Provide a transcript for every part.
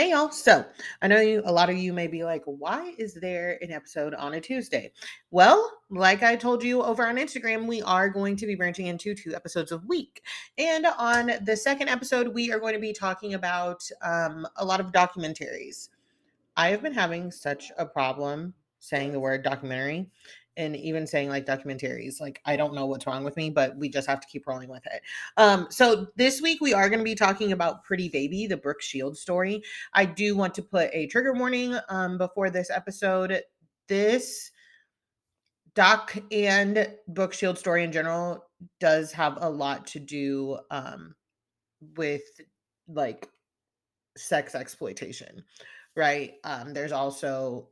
Hey y'all. So I know you a lot of you may be like, why is there an episode on a Tuesday? Well, like I told you over on Instagram, we are going to be branching into two episodes a week. And on the second episode, we are going to be talking about um, a lot of documentaries. I have been having such a problem saying the word documentary and even saying like documentaries like i don't know what's wrong with me but we just have to keep rolling with it. Um so this week we are going to be talking about pretty baby the brooke shields story. I do want to put a trigger warning um before this episode. This doc and brooke shields story in general does have a lot to do um with like sex exploitation right? Um there's also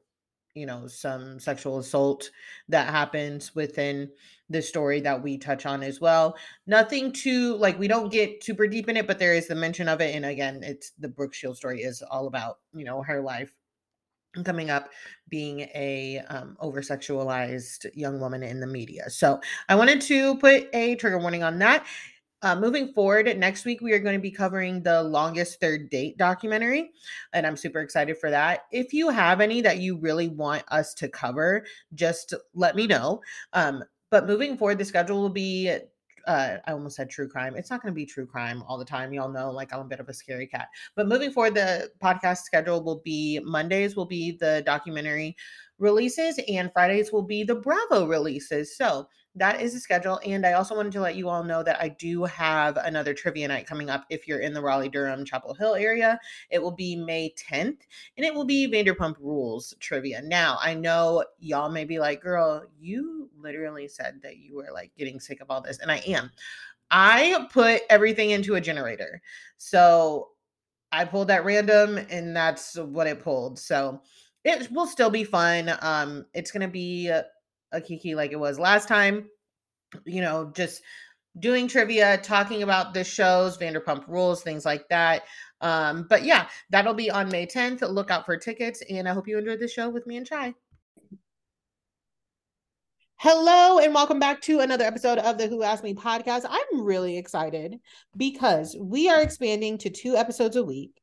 you know some sexual assault that happens within the story that we touch on as well. Nothing too like we don't get super deep in it but there is the mention of it and again it's the brooke shield story is all about you know her life coming up being a um, over sexualized young woman in the media. So i wanted to put a trigger warning on that uh, moving forward, next week we are going to be covering the longest third date documentary, and I'm super excited for that. If you have any that you really want us to cover, just let me know. Um, but moving forward, the schedule will be uh, I almost said true crime. It's not going to be true crime all the time. Y'all know, like, I'm a bit of a scary cat. But moving forward, the podcast schedule will be Mondays will be the documentary releases, and Fridays will be the Bravo releases. So that is the schedule. And I also wanted to let you all know that I do have another trivia night coming up if you're in the Raleigh Durham Chapel Hill area. It will be May 10th and it will be Vanderpump Rules trivia. Now, I know y'all may be like, girl, you literally said that you were like getting sick of all this. And I am. I put everything into a generator. So I pulled that random and that's what it pulled. So it will still be fun. Um, it's to be a kiki like it was last time. You know, just doing trivia, talking about the shows, Vanderpump Rules, things like that. Um, but yeah, that'll be on May 10th. Look out for tickets, and I hope you enjoyed the show with me and Chy. Hello, and welcome back to another episode of the Who Asked Me podcast. I'm really excited because we are expanding to two episodes a week.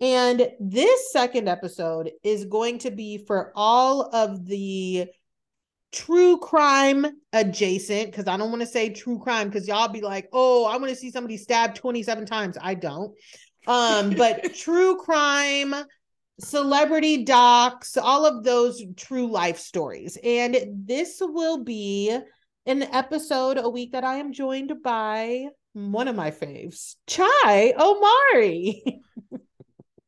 And this second episode is going to be for all of the true crime adjacent because I don't want to say true crime because y'all be like, oh, I want to see somebody stabbed 27 times. I don't. Um, but true crime, celebrity docs, all of those true life stories. And this will be an episode a week that I am joined by one of my faves, Chy Omari.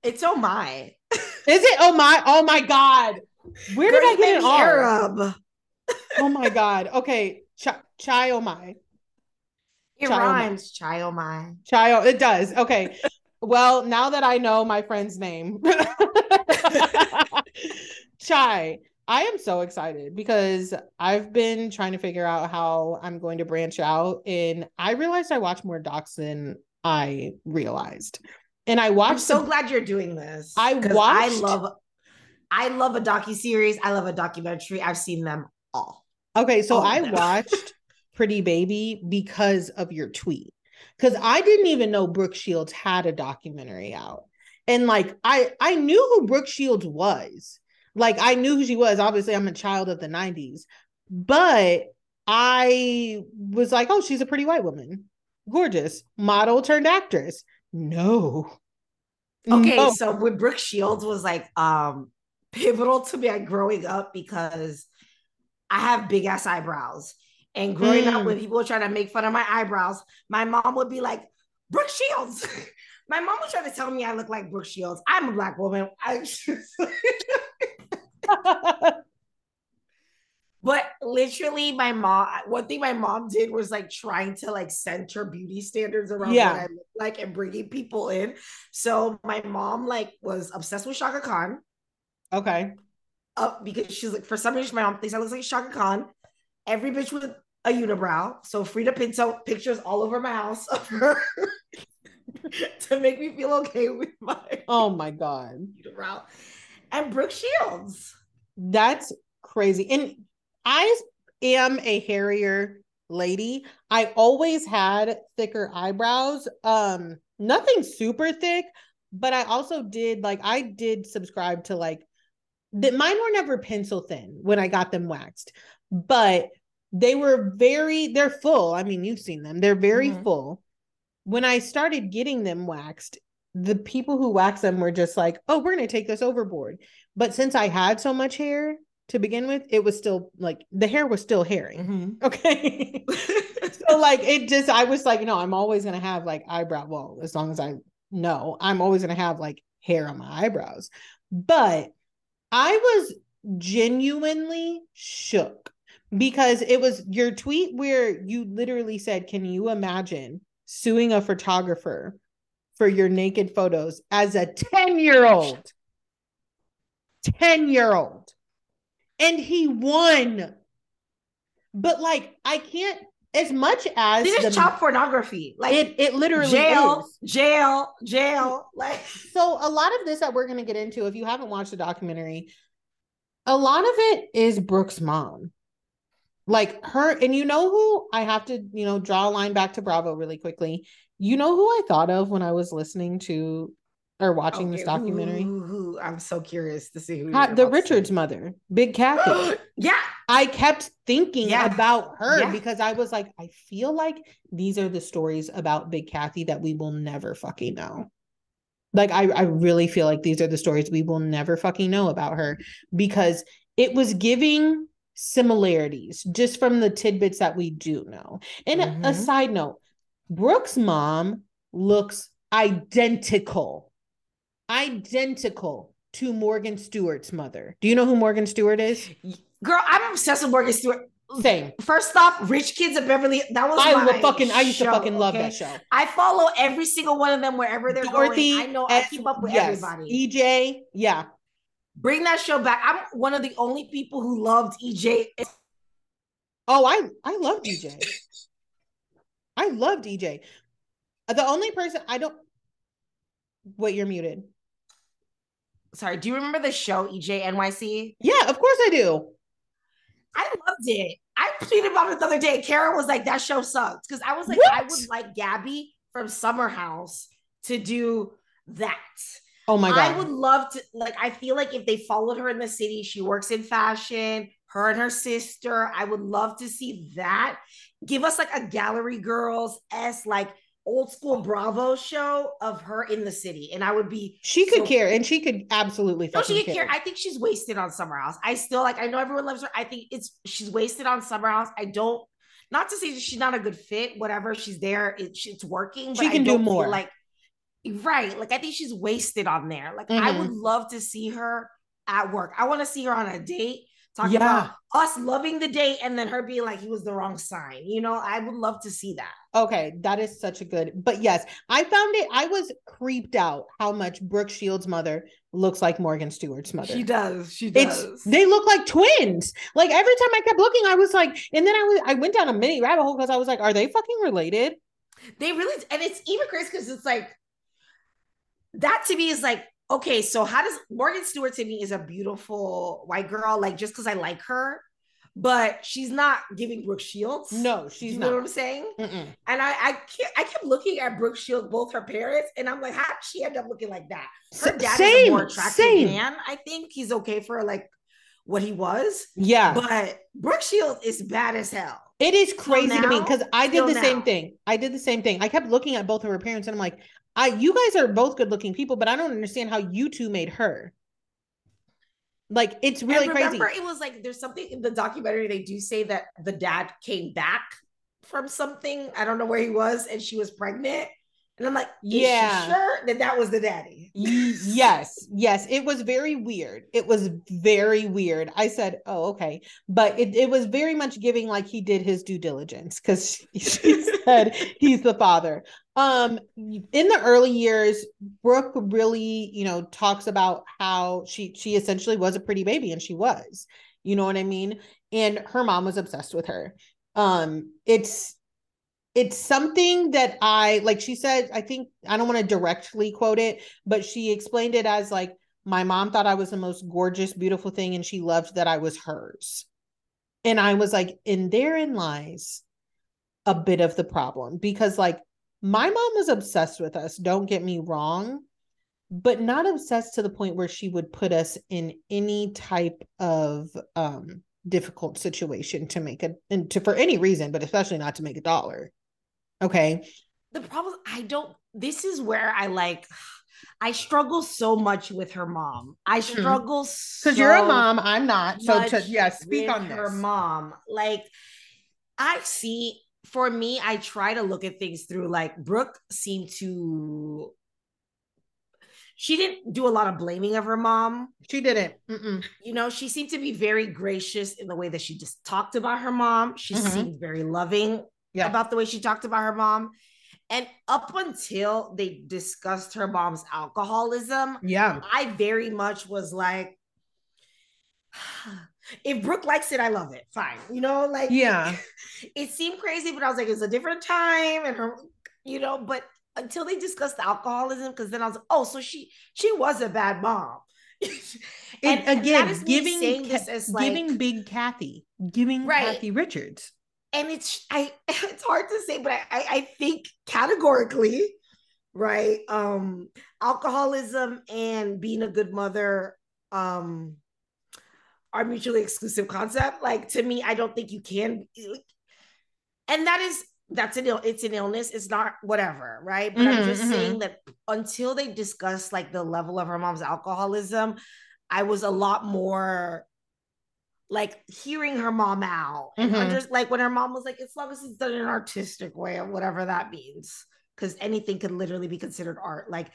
It's oh my. Is it oh my? Oh my god. Where did I get an Arab? oh my god. Okay, Ch- chai oh my. It chai oh rhymes. Chai oh my. Chai oh, it does. Okay. well, now that I know my friend's name, Chy, I am so excited because I've been trying to figure out how I'm going to branch out, and I realized I watch more docs than I realized. And I watched. I'm so the, glad you're doing this. I watched. I love. I love a docu series. I love a documentary. I've seen them all. Okay, so all I watched Pretty Baby because of your tweet. Because I didn't even know Brooke Shields had a documentary out. And like I I knew who Brooke Shields was. Like I knew who she was. Obviously, I'm a child of the 90s. But I was like, oh, she's a pretty white woman. Gorgeous. Model turned actress. No. Okay, no. so when Brooke Shields was like um pivotal to me like, growing up because I have big ass eyebrows. And growing mm. up, when people were trying to make fun of my eyebrows, my mom would be like, Brooke Shields. my mom was trying to tell me I look like Brooke Shields. I'm a black woman. I but literally my mom one thing my mom did was like trying to like center beauty standards around yeah. what I look like and bringing people in. So my mom like was obsessed with Chaka Khan. Okay up because she's like, for some reason, my mom thinks I look like Chaka Khan. Every bitch with a unibrow. So Freida Pinto pictures all over my house of her to make me feel okay with my oh my god unibrow. And Brooke Shields. That's crazy. And I am a hairier lady. I always had thicker eyebrows. Um, nothing super thick, but I also did like I did subscribe to like that mine were never pencil thin when I got them waxed, but they were very they're full. I mean, you've seen them. They're very mm-hmm. full. When I started getting them waxed, the people who waxed them were just like, "Oh, we're going to take this overboard." But since I had so much hair to begin with, it was still like the hair was still hairy. Mm-hmm. Okay. so like it just I was like, no, I'm always going to have like eyebrow well, as long as I know, I'm always going to have like hair on my eyebrows. But I was genuinely shook because it was your tweet where you literally said, Can you imagine suing a photographer for your naked photos as a 10 year old? 10 year old. And he won. But like, I can't as much as this is child pornography. Like it, it literally jail, is. jail, jail. Like so, a lot of this that we're going to get into, if you haven't watched the documentary, a lot of it is Brooke's mom. Like her, and you know who I have to, you know, draw a line back to Bravo really quickly. You know who I thought of when I was listening to or watching okay, this documentary? Who, who, I'm so curious to see who the Richards mother, Big Kathy. yeah. I kept thinking yeah. about her yeah. because I was like, I feel like these are the stories about Big Kathy that we will never fucking know. Like I, I really feel like these are the stories we will never fucking know about her because it was giving similarities just from the tidbits that we do know. And mm-hmm. a, a side note, Brooke's mom looks identical, identical to Morgan Stewart's mother. Do you know who Morgan Stewart is? Girl, I'm obsessed with Morgan Stewart. Same. First off, Rich Kids of Beverly. That was I my fucking. I used to fucking love okay? that show. I follow every single one of them wherever they're Dorothy, going. I know. I keep up with yes, everybody. EJ, yeah. Bring that show back. I'm one of the only people who loved EJ. Oh, I I love EJ. I loved EJ. The only person I don't. Wait, you're muted. Sorry. Do you remember the show EJ NYC? Yeah, of course I do. I loved it. I tweeted about it the other day. Karen was like, that show sucked. Because I was like, what? I would like Gabby from Summer House to do that. Oh my God. I would love to, like, I feel like if they followed her in the city, she works in fashion, her and her sister. I would love to see that. Give us like a Gallery Girls S, like old school Bravo show of her in the city, and I would be. She could so, care, and she could absolutely. No, she could care. care. I think she's wasted on Summer House. I still like. I know everyone loves her. I think it's she's wasted on Summer House. I don't. Not to say that she's not a good fit. Whatever, she's there. It, it's working. she can do more. Like, right. Like I think she's wasted on there. Like mm-hmm. I would love to see her at work. I want to see her on a date talking yeah. about us loving the date and then her being like he was the wrong sign. You know, I would love to see that. Okay, that is such a good. But yes, I found it. I was creeped out how much Brooke Shields' mother looks like Morgan Stewart's mother. She does. She does. It's, they look like twins. Like every time I kept looking, I was like, and then I was I went down a mini rabbit hole because I was like, are they fucking related? They really, and it's even crazy because it's like that to me is like okay, so how does Morgan Stewart to me is a beautiful white girl, like just because I like her, but she's not giving Brooke Shields. No, she's you not. know what I'm saying? Mm-mm. And I, I, kept, I kept looking at Brooke Shields, both her parents, and I'm like, how did she end up looking like that? Her dad same, is a more attractive same. man. I think he's okay for like what he was. Yeah, but Brooke Shields is bad as hell. It is crazy now, to me because I did the now. same thing. I did the same thing. I kept looking at both of her parents and I'm like, I you guys are both good looking people, but I don't understand how you two made her. Like it's really remember, crazy. It was like there's something in the documentary they do say that the dad came back from something. I don't know where he was, and she was pregnant. And I'm like, yeah, sure that that was the daddy. yes, yes. It was very weird. It was very weird. I said, oh, okay. But it, it was very much giving like he did his due diligence because she, she said he's the father. Um, in the early years, Brooke really, you know, talks about how she she essentially was a pretty baby, and she was, you know what I mean? And her mom was obsessed with her um it's it's something that I like she said I think I don't want to directly quote it but she explained it as like my mom thought I was the most gorgeous beautiful thing and she loved that I was hers. And I was like and therein lies a bit of the problem because like my mom was obsessed with us don't get me wrong but not obsessed to the point where she would put us in any type of um difficult situation to make a and to for any reason but especially not to make a dollar okay the problem i don't this is where i like i struggle so much with her mom i mm-hmm. struggle because so you're a mom i'm not so to yeah speak on this. her mom like i see for me, I try to look at things through like Brooke seemed to. She didn't do a lot of blaming of her mom. She didn't. Mm-mm. You know, she seemed to be very gracious in the way that she just talked about her mom. She mm-hmm. seemed very loving yeah. about the way she talked about her mom. And up until they discussed her mom's alcoholism, yeah, I very much was like, if Brooke likes it, I love it. Fine. You know, like yeah. It seemed crazy, but I was like, it's a different time and her, you know, but until they discussed the alcoholism, because then I was like, oh, so she she was a bad mom. and, again, giving this like, giving big Kathy, giving right. Kathy Richards. And it's I it's hard to say, but I, I, I think categorically, right? Um, alcoholism and being a good mother um are mutually exclusive concept. Like to me, I don't think you can. And that is that's an Ill, it's an illness. It's not whatever, right? But mm-hmm, I'm just mm-hmm. saying that until they discuss like the level of her mom's alcoholism, I was a lot more like hearing her mom out and mm-hmm. under, like when her mom was like, as long as it's done in an artistic way or whatever that means, because anything could literally be considered art. Like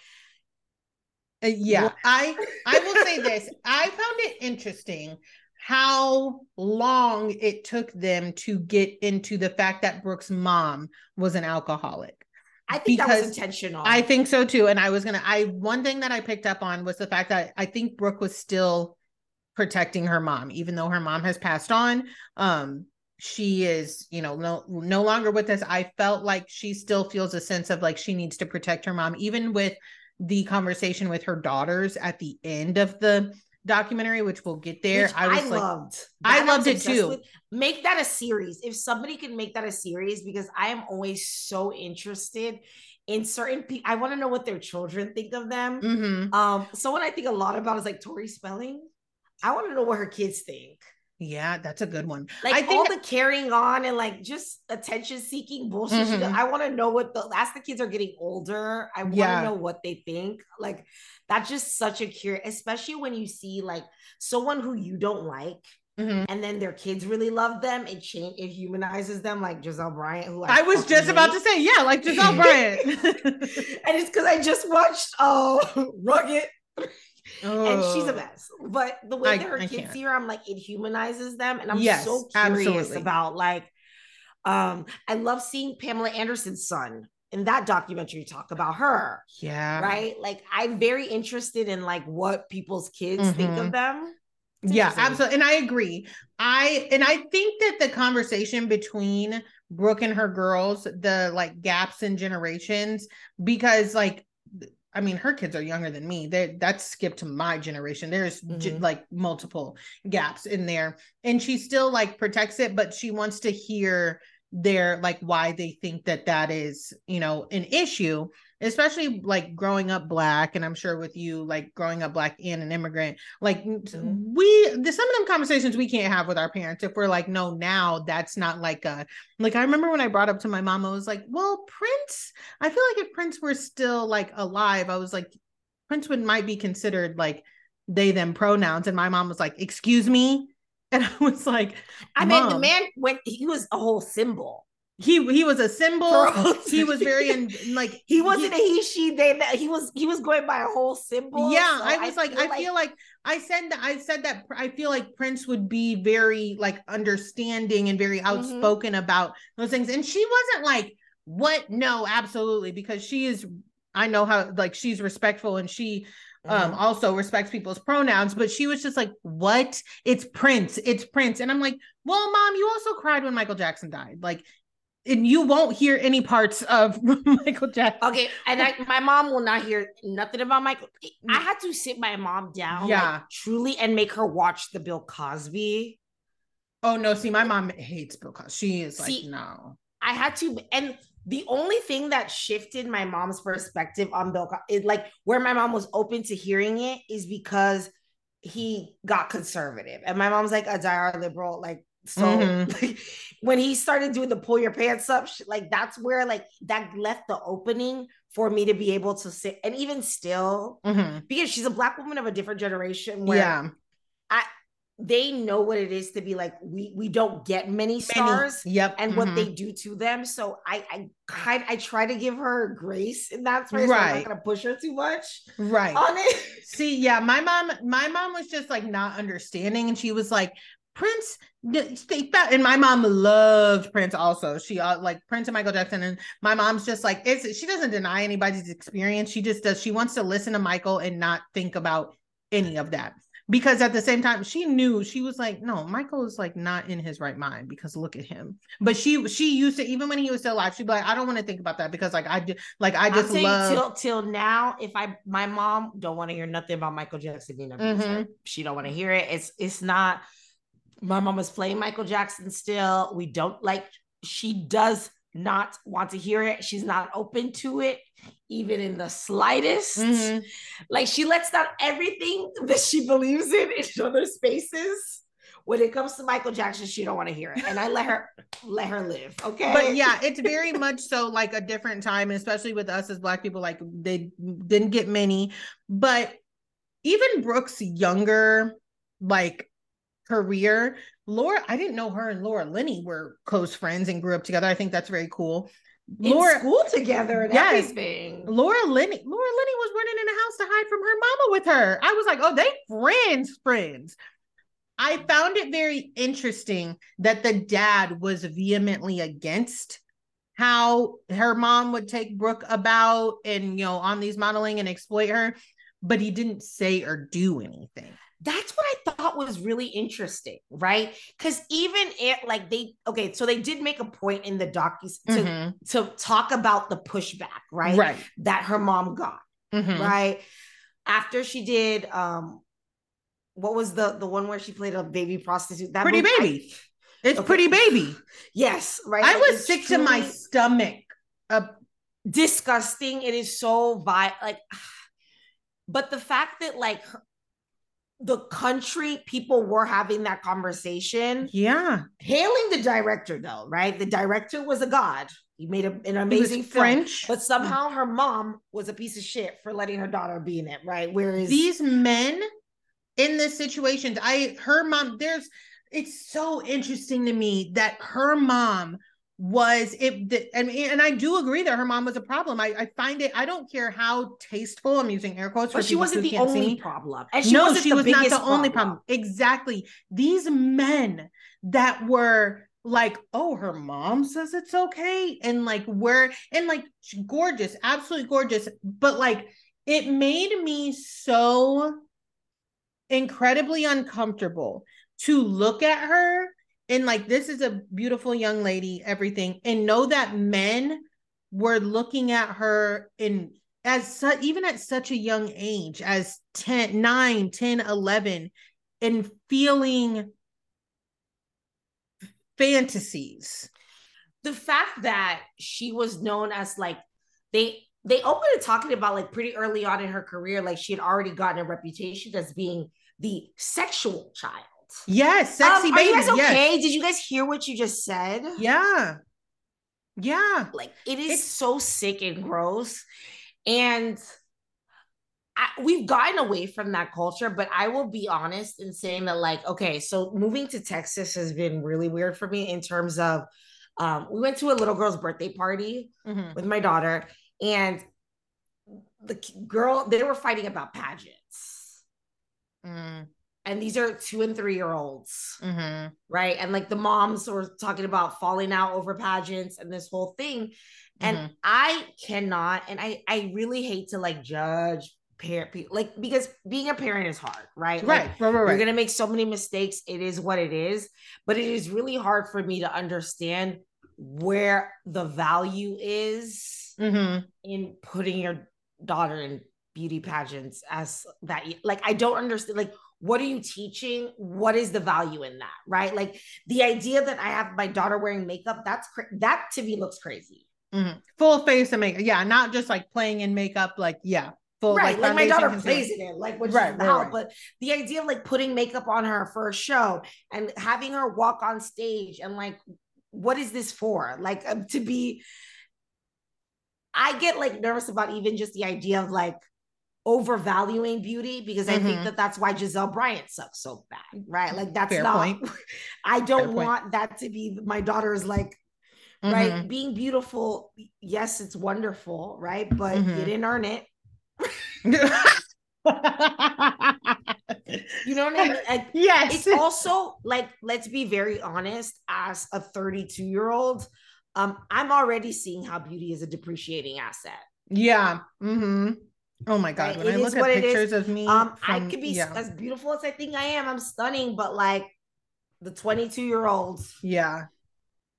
uh, yeah, I I will say this. I found it interesting how long it took them to get into the fact that Brooke's mom was an alcoholic. I think because that was intentional. I think so too. And I was gonna I one thing that I picked up on was the fact that I think Brooke was still protecting her mom, even though her mom has passed on. Um, she is, you know, no no longer with us. I felt like she still feels a sense of like she needs to protect her mom, even with the conversation with her daughters at the end of the documentary, which we'll get there. Which I was I like, loved. I loved it too. With. Make that a series. If somebody can make that a series, because I am always so interested in certain people. I want to know what their children think of them. Mm-hmm. Um, someone I think a lot about is like Tori Spelling. I want to know what her kids think. Yeah, that's a good one. Like I think all the carrying on and like just attention seeking bullshit. Mm-hmm. I want to know what the as the kids are getting older. I want to yeah. know what they think. Like that's just such a cure, especially when you see like someone who you don't like. Mm-hmm. And then their kids really love them. It change it humanizes them, like Gizelle Bryant, who I, I was just hate. about to say, yeah, like Gizelle Bryant. and it's because I just watched uh Rugged oh. and she's a mess. But the way I, that her I kids can't. see her, I'm like, it humanizes them. And I'm yes, so curious absolutely. about like, um, I love seeing Pamela Anderson's son in that documentary talk about her. Yeah. Right. Like I'm very interested in like what people's kids mm-hmm. think of mm-hmm. them. yeah, absolutely. And I agree. I and I think that the conversation between Brooke and her girls, the like gaps in generations, because like I mean, her kids are younger than me. They that's skipped to my generation. There's mm-hmm. j- like multiple gaps in there, and she still like protects it, but she wants to hear their like why they think that that is you know an issue especially like growing up black and i'm sure with you like growing up black and an immigrant like mm-hmm. we the, some of them conversations we can't have with our parents if we're like no now that's not like a like i remember when i brought up to my mom i was like well prince i feel like if prince were still like alive i was like prince would might be considered like they them pronouns and my mom was like excuse me and I was like, I mean, the man went, he was a whole symbol. He he was a symbol. he was very in, like he wasn't he, a he she they he was he was going by a whole symbol. Yeah, so I was I like I like, feel like I said that I said that I feel like Prince would be very like understanding and very mm-hmm. outspoken mm-hmm. about those things, and she wasn't like what no absolutely because she is I know how like she's respectful and she um mm-hmm. also respects people's pronouns but she was just like what it's prince it's prince and i'm like well mom you also cried when michael jackson died like and you won't hear any parts of Michael Jackson. Okay, and I, my mom will not hear nothing about Michael. I had to sit my mom down, yeah, like, truly, and make her watch the Bill Cosby. Oh no! See, my mom hates Bill Cosby. She is see, like, no. I had to, and the only thing that shifted my mom's perspective on Bill Cosby, is like where my mom was open to hearing it, is because he got conservative, and my mom's like a diehard liberal, like so mm-hmm. like, when he started doing the pull your pants up, like that's where like that left the opening for me to be able to sit. And even still, mm-hmm. because she's a black woman of a different generation, where yeah. I they know what it is to be like we we don't get many stars many. yep and mm-hmm. what they do to them so i i kind i try to give her grace in that space right i'm not gonna push her too much right on it see yeah my mom my mom was just like not understanding and she was like Prince, they and my mom loved Prince also. She uh, like Prince and Michael Jackson, and my mom's just like it's. She doesn't deny anybody's experience. She just does. She wants to listen to Michael and not think about any of that because at the same time she knew she was like no michael is like not in his right mind because look at him but she she used to even when he was still alive she'd be like i don't want to think about that because like i just like i just love till till now if i my mom don't want to hear nothing about michael jackson mm-hmm. she don't want to hear it it's it's not my mom was playing Michael Jackson still. We don't like, she does not want to hear it. She's not open to it, even in the slightest. Mm-hmm. Like she lets down everything that she believes in in other spaces. When it comes to Michael Jackson, she don't want to hear it, and I let her let her live. Okay, but yeah, it's very much so like a different time, especially with us as Black people. Like they didn't get many, but even Brooks younger, like career. Laura, I didn't know her and Laura Linney were close friends and grew up together. I think that's very cool. Laura, in school together and yes, everything. Laura Linney, Laura Linney was running in the house to hide from her mama with her. I was like, oh, they friends, friends. I found it very interesting that the dad was vehemently against how her mom would take Brooke about and you know on these modeling and exploit her, but he didn't say or do anything that's what I thought was really interesting, right? Because even it like they okay, so they did make a point in the docus to mm-hmm. to talk about the pushback, right? Right. That her mom got, mm-hmm. right? After she did um what was the the one where she played a baby prostitute? That Pretty movie, Baby. I, it's okay. Pretty Baby. Yes, right. I was sick to my stomach. Uh, disgusting. It is so vile, like but the fact that like her, the country people were having that conversation. Yeah. Hailing the director though, right? The director was a god. He made a, an amazing French, but somehow her mom was a piece of shit for letting her daughter be in it, right? Whereas these men in this situation, I her mom, there's it's so interesting to me that her mom was it and, and I do agree that her mom was a problem. I, I find it, I don't care how tasteful I'm using air quotes, but she wasn't the only problem. And she no, she was not the problem. only problem. Exactly. These men that were like, oh, her mom says it's okay. And like, we're and like gorgeous, absolutely gorgeous. But like, it made me so incredibly uncomfortable to look at her and like this is a beautiful young lady everything and know that men were looking at her in as su- even at such a young age as 10 9 10 11 and feeling fantasies. The fact that she was known as like they they opened talking about like pretty early on in her career like she had already gotten a reputation as being the sexual child Yes, sexy um, baby. Are you guys okay? Yes. Did you guys hear what you just said? Yeah. Yeah. Like it is it's- so sick and gross. And I, we've gotten away from that culture, but I will be honest in saying that, like, okay, so moving to Texas has been really weird for me in terms of um, we went to a little girl's birthday party mm-hmm. with my daughter, and the girl, they were fighting about pageants. Mm and these are two and three year olds mm-hmm. right and like the moms were talking about falling out over pageants and this whole thing and mm-hmm. i cannot and i i really hate to like judge parent like because being a parent is hard right right, like, right, right, right. you're gonna make so many mistakes it is what it is but it is really hard for me to understand where the value is mm-hmm. in putting your daughter in beauty pageants as that like i don't understand like what are you teaching? What is the value in that right? Like the idea that i have my daughter wearing makeup that's cra- that to me looks crazy. Mm-hmm. full face of makeup yeah not just like playing in makeup like yeah full right like, like my daughter plays in it like which right, right, right, but the idea of like putting makeup on her for a show and having her walk on stage and like what is this for? Like um, to be i get like nervous about even just the idea of like overvaluing beauty because I mm-hmm. think that that's why Gizelle Bryant sucks so bad, right? Like that's Fair not. Point. I don't Fair want point. that to be my daughter's like, mm-hmm. right? Being beautiful, yes, it's wonderful, right? But mm-hmm. you didn't earn it. you know what I mean? Like, yes. It's also like, let's be very honest, as a 32 year old, um, I'm already seeing how beauty is a depreciating asset. Yeah. Mm-hmm. Oh my god! Right? When it I look at pictures of me, um, from, I could be yeah. as beautiful as I think I am. I'm stunning, but like the 22 year olds, yeah,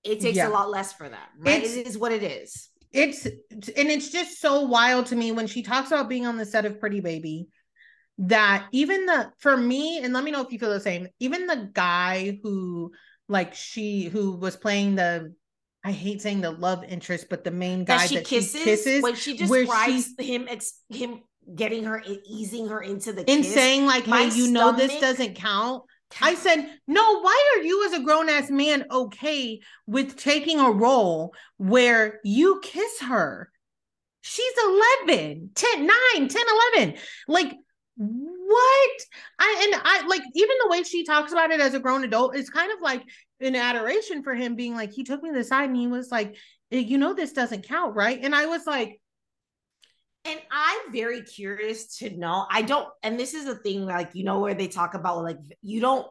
it takes yeah. a lot less for them. Right? It's, it is what it is. It's and it's just so wild to me when she talks about being on the set of Pretty Baby that even the for me and let me know if you feel the same even the guy who like she who was playing the I hate saying the love interest, but the main guy that she, that kisses, she kisses when she describes him him getting her easing her into the kiss. in saying like, hey, you know this doesn't count. I said, no, why are you as a grown ass man okay with taking a role where you kiss her? She's 11, 10, 9, 10, 11. Like, what? I and I like even the way she talks about it as a grown adult is kind of like an adoration for him being like, he took me to the side and he was like, eh, you know, this doesn't count, right? And I was like, and I'm very curious to know. I don't, and this is a thing, like, you know, where they talk about like you don't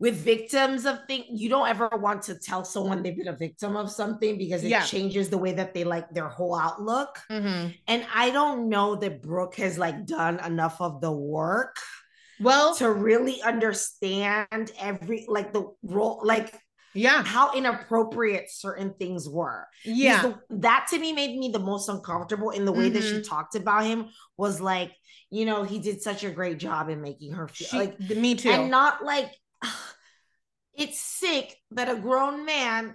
with victims of things, you don't ever want to tell someone they've been a victim of something because it yeah. changes the way that they like their whole outlook. Mm-hmm. And I don't know that Brooke has like done enough of the work well to really understand every like the role like yeah how inappropriate certain things were yeah the, that to me made me the most uncomfortable in the way mm-hmm. that she mm-hmm. talked about him was like you know he did such a great job in making her feel she, like me too and not like it's sick that a grown man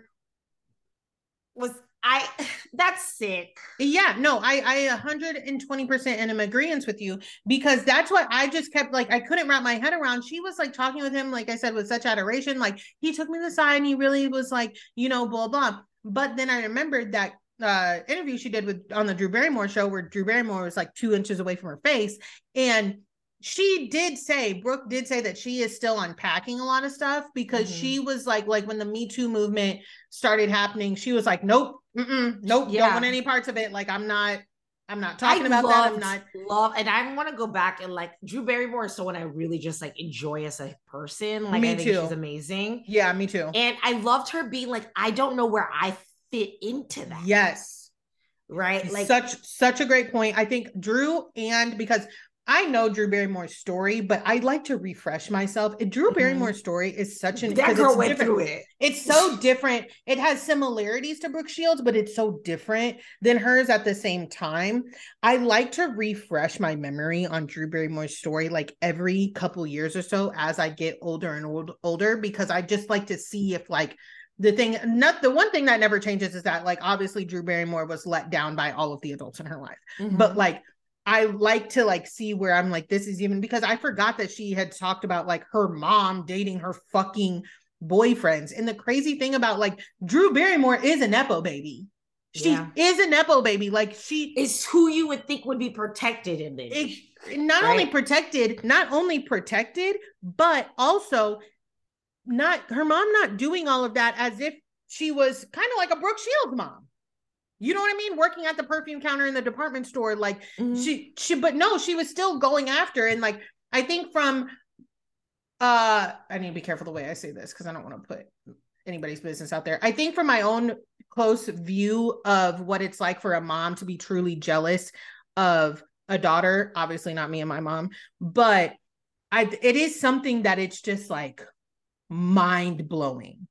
was I that's sick. Yeah, no, I I 120% am in agreement with you because that's what I just kept like I couldn't wrap my head around. She was like talking with him, like I said, with such adoration. Like he took me to the side and he really was like, you know, blah blah. But then I remembered that uh interview she did with on the Drew Barrymore show where Drew Barrymore was like two inches away from her face. And she did say brooke did say that she is still unpacking a lot of stuff because mm-hmm. she was like like when the me too movement started happening she was like nope nope yeah. don't want any parts of it. Like i'm not i'm not talking I about loved, that. I'm not love and i want to go back and like drew barrymore is someone i really just like enjoy as a person. Like me i think too. she's amazing. Yeah me too. And i loved her being like i don't know where i fit into that. Yes. Right? Like such such a great point. I think drew and because I know Drew Barrymore's story, but I like to refresh myself. Drew mm-hmm. Barrymore's story is such an that girl went through it. It's so different. It has similarities to Brooke Shields, but it's so different than hers at the same time. I like to refresh my memory on Drew Barrymore's story like every couple years or so as I get older and old, older because I just like to see if like the thing not the one thing that never changes is that like obviously Drew Barrymore was let down by all of the adults in her life. Mm-hmm. But like I like to like see where I'm like, this is even because I forgot that she had talked about like her mom dating her fucking boyfriends. And the crazy thing about like Drew Barrymore is a Nepo baby. She yeah. is a Nepo baby. Like she is who you would think would be protected in this. It, not right? only protected, not only protected, but also not her mom not doing all of that as if she was kind of like a Brooke Shields mom. You know what I mean? Working at the perfume counter in the department store, like mm-hmm. she she but no, she was still going after and like I think from uh I need to be careful the way I say this because I don't want to put anybody's business out there. I think from my own close view of what it's like for a mom to be truly jealous of a daughter, obviously not me and my mom, but I it is something that it's just like mind blowing.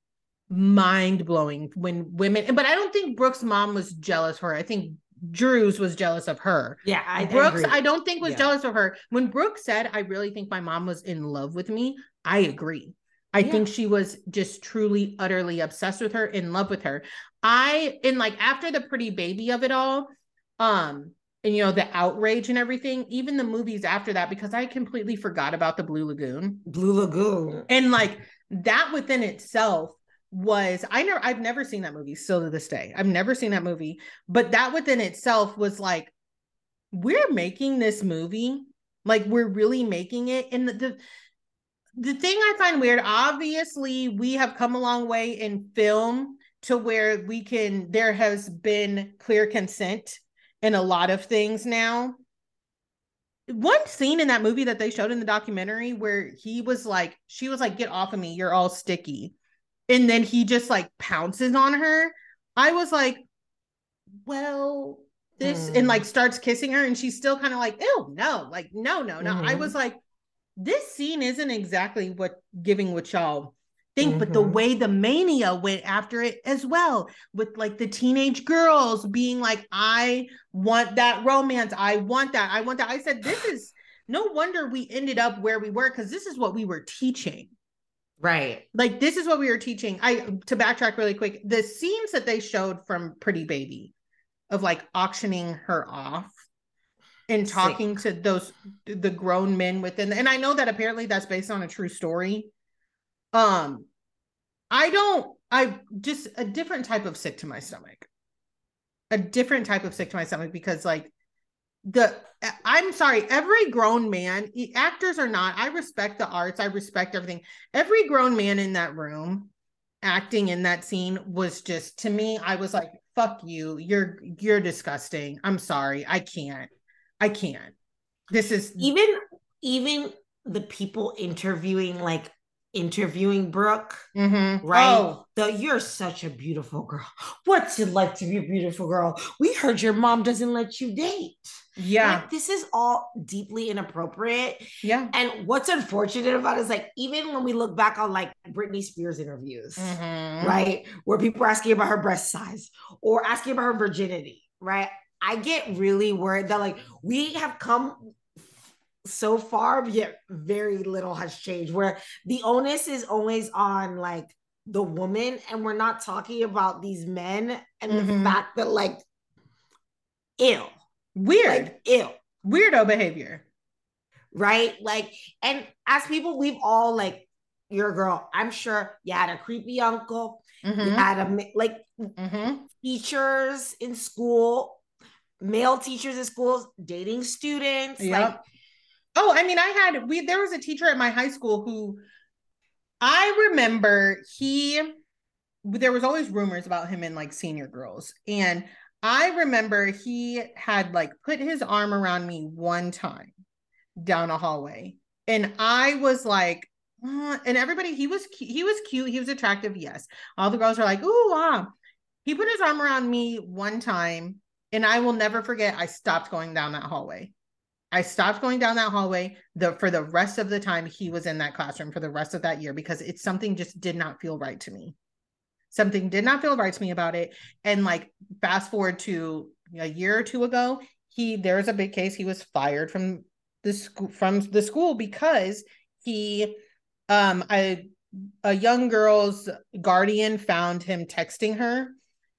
Mind blowing when women, but I don't think Brooke's mom was jealous for her. I think Drew's was jealous of her. Yeah, I Brooks, I, I don't think was yeah. jealous of her. When Brooke said, I really think my mom was in love with me, I agree. I yeah. think she was just truly, utterly obsessed with her, in love with her. I, and like after the pretty baby of it all, um, and you know, the outrage and everything, even the movies after that, because I completely forgot about the Blue Lagoon. Blue Lagoon. And like that within itself was I never I've never seen that movie still to this day. I've never seen that movie, but that within itself was like we're making this movie like we're really making it and the, the the thing I find weird, obviously, we have come a long way in film to where we can, there has been clear consent in a lot of things now. One scene in that movie that they showed in the documentary where he was like, she was like, get off of me, you're all sticky. And then he just like pounces on her. I was like, well, this, mm. and like starts kissing her, and she's still kind of like, ew, no, like, no, no, no. Mm. I was like, this scene isn't exactly what giving what y'all think, mm-hmm. but the mm-hmm. way the mania went after it as well, with like the teenage girls being like, I want that romance. I want that. I want that. I said, this is no wonder we ended up where we were because this is what we were teaching. Right. Like this is what we were teaching. I to backtrack really quick, the scenes that they showed from Pretty Baby of like auctioning her off and talking Sick. to those the grown men within and i know that apparently that's based on a true story um i don't i just a different type of sick to my stomach a different type of sick to my stomach because like the i'm sorry every grown man actors are not i respect the arts i respect everything every grown man in that room acting in that scene was just to me i was like fuck you you're you're disgusting i'm sorry i can't I can't. This is even even the people interviewing like interviewing Brooke, mm-hmm. right? Oh. The you're such a beautiful girl. What's it like to be a beautiful girl? We heard your mom doesn't let you date. Yeah. Like, this is all deeply inappropriate. Yeah. And what's unfortunate about it is like, even when we look back on like Britney Spears interviews, mm-hmm. right? Where people are asking about her breast size or asking about her virginity, right? I get really worried that like we have come so far, yet very little has changed. Where the onus is always on like the woman, and we're not talking about these men and mm-hmm. the fact that like ill, weird, like, ill, weirdo behavior, right? Like, and as people, we've all like your girl. I'm sure you had a creepy uncle. Mm-hmm. You had a like mm-hmm. teachers in school male teachers in schools dating students. Yep. Like, oh, I mean, I had we there was a teacher at my high school who I remember he there was always rumors about him and like senior girls. And I remember he had like put his arm around me one time down a hallway. And I was like, uh, and everybody, he was he was cute, he was attractive, yes. All the girls are like, ooh, ah. He put his arm around me one time and I will never forget, I stopped going down that hallway. I stopped going down that hallway the for the rest of the time he was in that classroom for the rest of that year because it's something just did not feel right to me. Something did not feel right to me about it. And like fast forward to a year or two ago, he there was a big case. He was fired from the school from the school because he um a a young girl's guardian found him texting her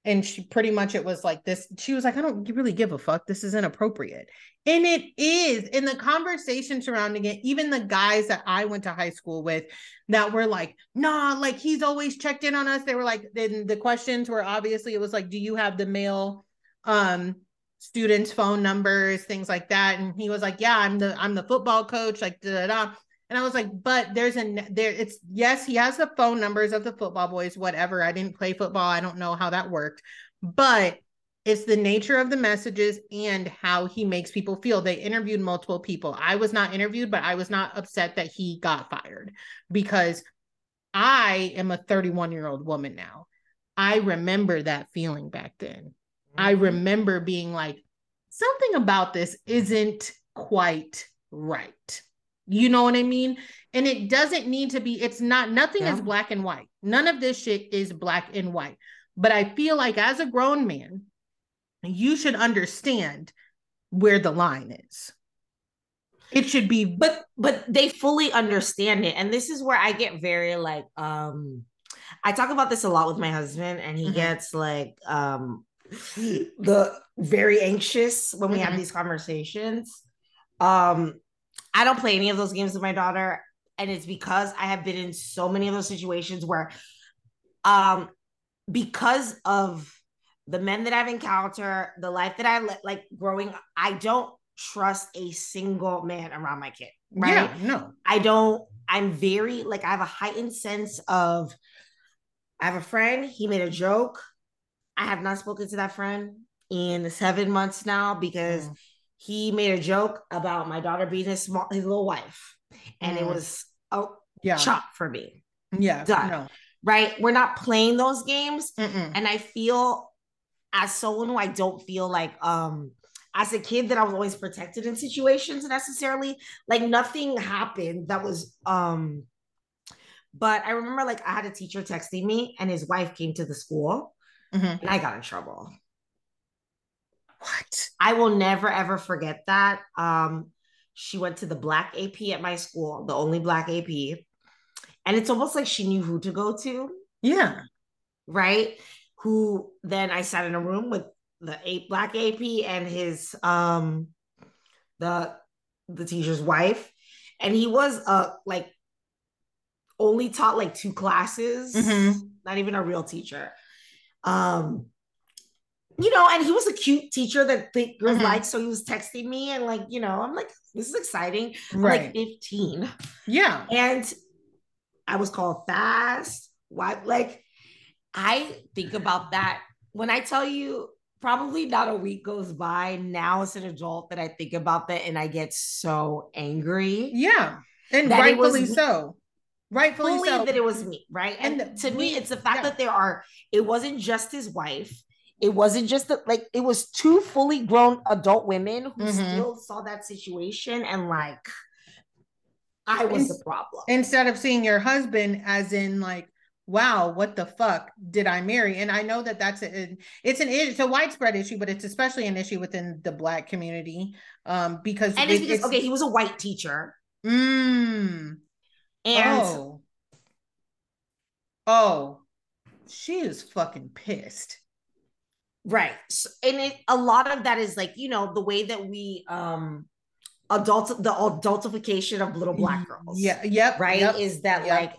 and she pretty much it was like this she was like i don't really give a fuck. This is inappropriate. And it is in the conversation surrounding it even the guys that i went to high school with that were like nah like he's always checked in on us. They were like then the questions were obviously it was like do you have the male um students phone numbers? Things like that. And he was like yeah i'm the i'm the football coach like da da da and I was like, but there's a there. It's yes, he has the phone numbers of the football boys. Whatever. I didn't play football. I don't know how that worked, but it's the nature of the messages and how he makes people feel. They interviewed multiple people. I was not interviewed, but I was not upset that he got fired because I am a 31 year old woman now. I remember that feeling back then. Mm-hmm. I remember being like, something about this isn't quite right. You know what I mean? And it doesn't need to be, it's not, nothing yeah. is black and white. None of this shit is black and white. But I feel like as a grown man, you should understand where the line is. It should be but but they fully understand it. And this is where I get very like um I talk about this a lot with my husband and he mm-hmm. gets like um the very anxious when we mm-hmm. have these conversations. Um I don't play any of those games with my daughter and it's because I have been in so many of those situations where um because of the men that I've encountered, the life that I le- like growing, I don't trust a single man around my kid. Right? Yeah, no. I don't, I'm very like I have a heightened sense of I have a friend, he made a joke. I have not spoken to that friend in seven months now because mm. He made a joke about my daughter being his small his little wife. And mm. it was a yeah. chop for me. Yeah. Done. No. Right. We're not playing those games. Mm-mm. And I feel as someone who I don't feel like um as a kid that I was always protected in situations necessarily. Like nothing happened that was um but I remember like I had a teacher texting me and his wife came to the school mm-hmm. and I got in trouble. What? I will never ever forget that. Um she went to the black AP at my school, the only black AP. And it's almost like she knew who to go to. Yeah. Right? who then I sat in a room with the eight black AP and his um the the teacher's wife, and he was uh like only taught like two classes, mm-hmm. not even a real teacher. Um, you know, and he was a cute teacher that the girls mm-hmm. liked, so he was texting me and like, you know, I'm like, this is exciting. I'm right. like 15. Yeah. And I was called fast. Why like I think about that when I tell you probably not a week goes by now as an adult that I think about that and I get so angry. Yeah. And rightfully so. Rightfully so. That it was me, right? And, and to we, me, it's the fact yeah. that there are, it wasn't just his wife. It wasn't just the, like, it was two fully grown adult women who mm-hmm. still saw that situation and like, I was in, the problem. Instead of seeing your husband as in like, wow what the fuck did i marry? And i know that that's a, it's an it's a widespread issue but it's especially an issue within the black community um because and it's because it's, okay he was a white teacher. Mm, and oh. Oh. She is fucking pissed right so, and it a lot of that is like you know the way that we um adult the adultification of little black girls yeah yep right yep, is that yep. like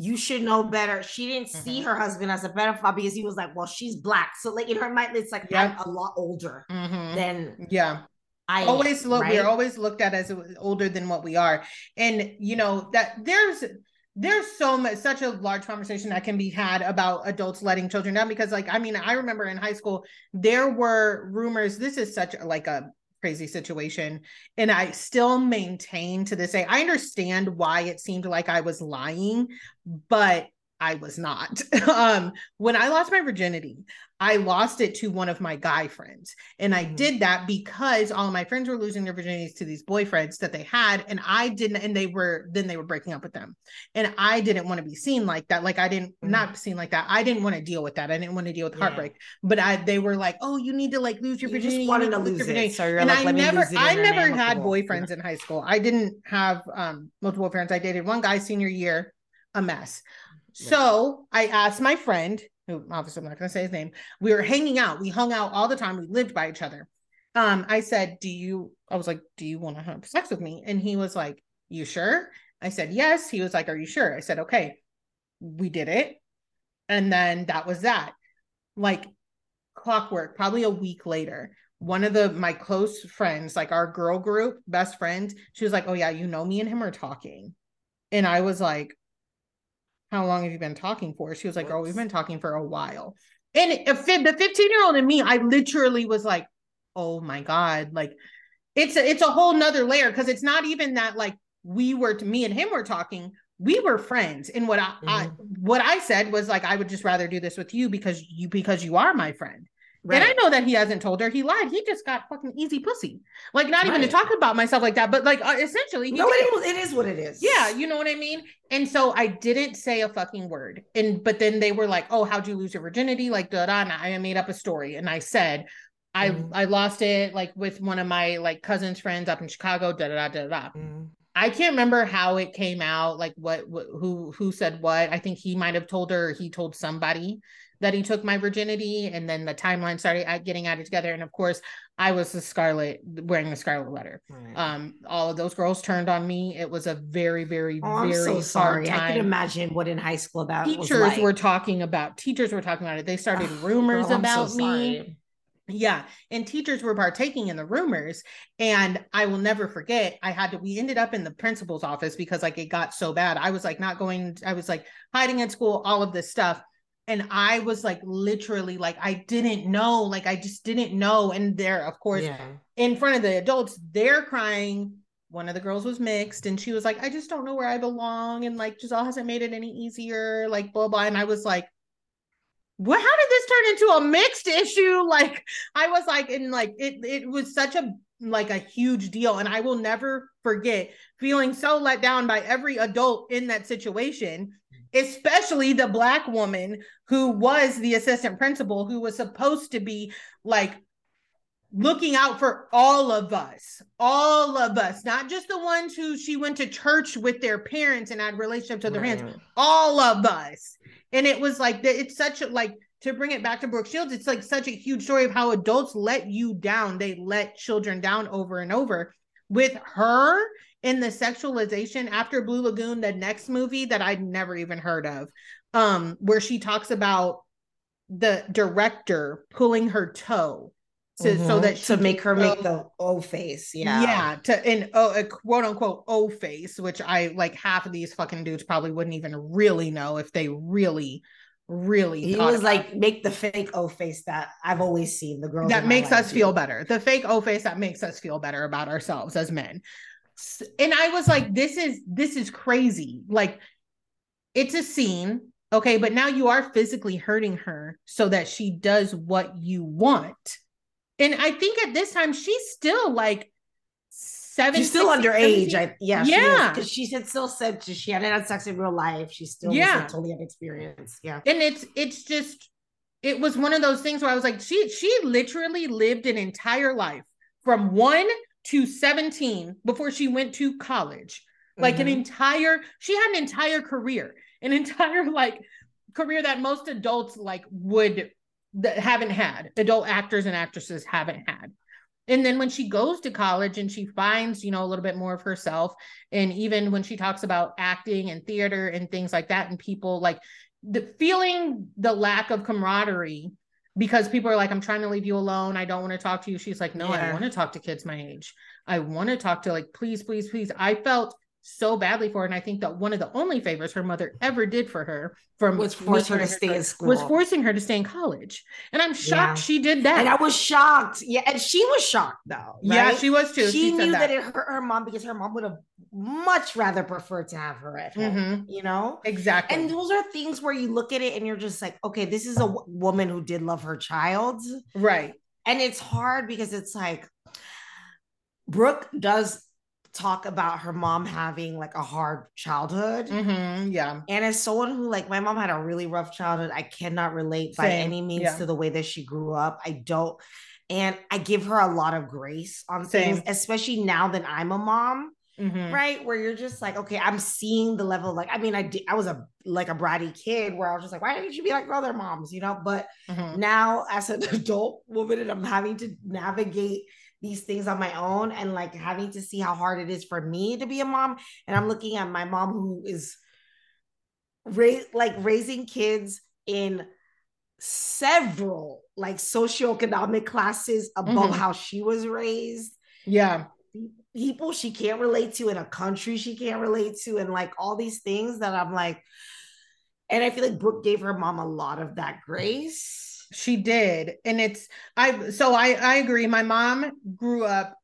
you should know better. She didn't mm-hmm. see her husband as a pedophile because he was like, well, she's black. So like in her mind, it's like I'm a lot older mm-hmm. than yeah. I always look. Right? We're always looked at as older than what we are, and you know that there's there's so much such a large conversation that can be had about adults letting children down because like i mean i remember in high school there were rumors this is such like a crazy situation. And I still maintain to this day, I understand why it seemed like I was lying, but I was not. um, when I lost my virginity, I lost it to one of my guy friends. And I mm-hmm. did that because all of my friends were losing their virginities to these boyfriends that they had. And I didn't, and they were, then they were breaking up with them. And I didn't want to be seen like that. Like I didn't, mm-hmm. not seen like that. I didn't want to deal with that. I didn't want to deal with yeah. heartbreak. But I, they were like, oh, you need to like lose your virginity. You wanted to lose it. So you're and like, I never, I never had boyfriends yeah. in high school. I didn't have um, multiple friends. I dated one guy senior year, a mess. So I asked my friend, who obviously I'm not going to say his name, we were hanging out. We hung out all the time. We lived by each other. Um, I said, Do you, I was like, Do you want to have sex with me? And he was like, You sure? I said, Yes. He was like, Are you sure? I said, Okay. We did it. And then that was that. Like clockwork, probably a week later, one of the my close friends, like our girl group, best friends, she was like, Oh, yeah, you know, me and him are talking. And I was like, how long have you been talking for? She was like, oh, we've been talking for a while. And if the 15 year old in me, I literally was like, oh my God, like it's a, it's a whole nother layer because it's not even that like we were to me and him were talking we were friends and what I, mm-hmm. I, what i said was like i would just rather do this with you because you because you are my friend Right. And I know that he hasn't told her. He lied. He just got fucking easy pussy. Like not even to talk about myself like that, but like uh, essentially. no, it, it is what it is. Yeah, you know what I mean. And so I didn't say a fucking word. And but then they were like, "Oh, how'd you lose your virginity?" Like da da. And I made up a story, and I said, I mm. I lost it like with one of my like cousins' friends up in Chicago. Da da da da. Mm. I can't remember how it came out, like what, what who who said what. I think he might have told her. he told somebody that he took my virginity and then the timeline started getting added together and of course i was the scarlet wearing the scarlet letter right. um all of those girls turned on me it was a very very oh, very so sorry i can imagine what in high school that teachers like. were talking about teachers were talking about it they started rumors Girl, about so me yeah. And teachers were partaking in the rumors. And I will never forget, I had to, we ended up in the principal's office because like it got so bad. I was like not going, I was like hiding at school, all of this stuff and I was like literally like I didn't know, like I just didn't know. And there, of course, yeah. in front of the adults, they're crying. One of the girls was mixed, and she was like, "I just don't know where I belong," and like Giselle hasn't made it any easier, like blah blah. And I was like, "What? How did this turn into a mixed issue?" Like I was like, and like it it was such a like a huge deal, and I will never forget feeling so let down by every adult in that situation especially the black woman who was the assistant principal who was supposed to be like looking out for all of us all of us not just the ones who she went to church with their parents and had relationships with their right. hands all of us and it was like it's such a like to bring it back to brooke shields it's like such a huge story of how adults let you down they let children down over and over with her in the sexualization after Blue Lagoon, the next movie that I'd never even heard of, um, where she talks about the director pulling her toe to mm-hmm. so that to make her make the O face, yeah, yeah, to in oh, a quote unquote O face, which I like half of these fucking dudes probably wouldn't even really know if they really really he was like make the fake o face that i've always seen the girl that makes us feel better. The fake o face that makes us feel better about ourselves as men and I was like, this is this is crazy. Like, it's a scene, okay, but now you are physically hurting her so that she does what you want. And I think at this time she's still like seven. She's still underage. I, yeah, yeah. Because she, she had still said she hadn't had sex in real life. She still yeah. was totally inexperienced. Yeah, and it's it's just it was one of those things where I was like, she she literally lived an entire life from one to 17 before she went to college. Like mm-hmm. an entire, she had an entire career, an entire like career that most adults like would that haven't had. Adult actors and actresses haven't had. And then when she goes to college and she finds, you know, a little bit more of herself, and even when she talks about acting and theater and things like that, and people like the feeling the lack of camaraderie because people are like, I'm trying to leave you alone. I don't want to talk to you. She's like, No, yeah. I want to talk to kids my age. I want to talk to like, please, please, please. I felt so badly for her. And I think that one of the only favors her mother ever did for her from was forcing her to stay in school was forcing her to stay in college. And I'm shocked yeah. she did that. And I was shocked. Yeah. And she was shocked though. Right? Yeah, she was too. She, she knew that. that. it hurt her mom because her mom would have much rather preferred to have her at home, mm-hmm. you know? Exactly. And those are things where you look at it and you're just like, okay, this is a w- woman who did love her child. Right. And it's hard because it's like, Brooke does talk about her mom having like a hard childhood. Mm-hmm, yeah. And as someone who like my mom had a really rough childhood, I cannot relate Same. by any means yeah. to the way that she grew up. I don't. And I give her a lot of grace on Same. things, especially now that I'm a mom. Mm-hmm. Right, where you're just like, okay, I'm seeing the level. Like, I mean, I did, I was a like a bratty kid where I was just like, why didn't you be like other moms, you know? But mm-hmm. now, as an adult woman, and I'm having to navigate these things on my own and like having to see how hard it is for me to be a mom. And I'm looking at my mom who is ra- like raising kids in several like socioeconomic classes above mm-hmm. how she was raised. Yeah. People she can't relate to in a country she can't relate to, and like all these things that I'm like, and I feel like Brooke gave her mom a lot of that grace she did and it's i so i i agree my mom grew up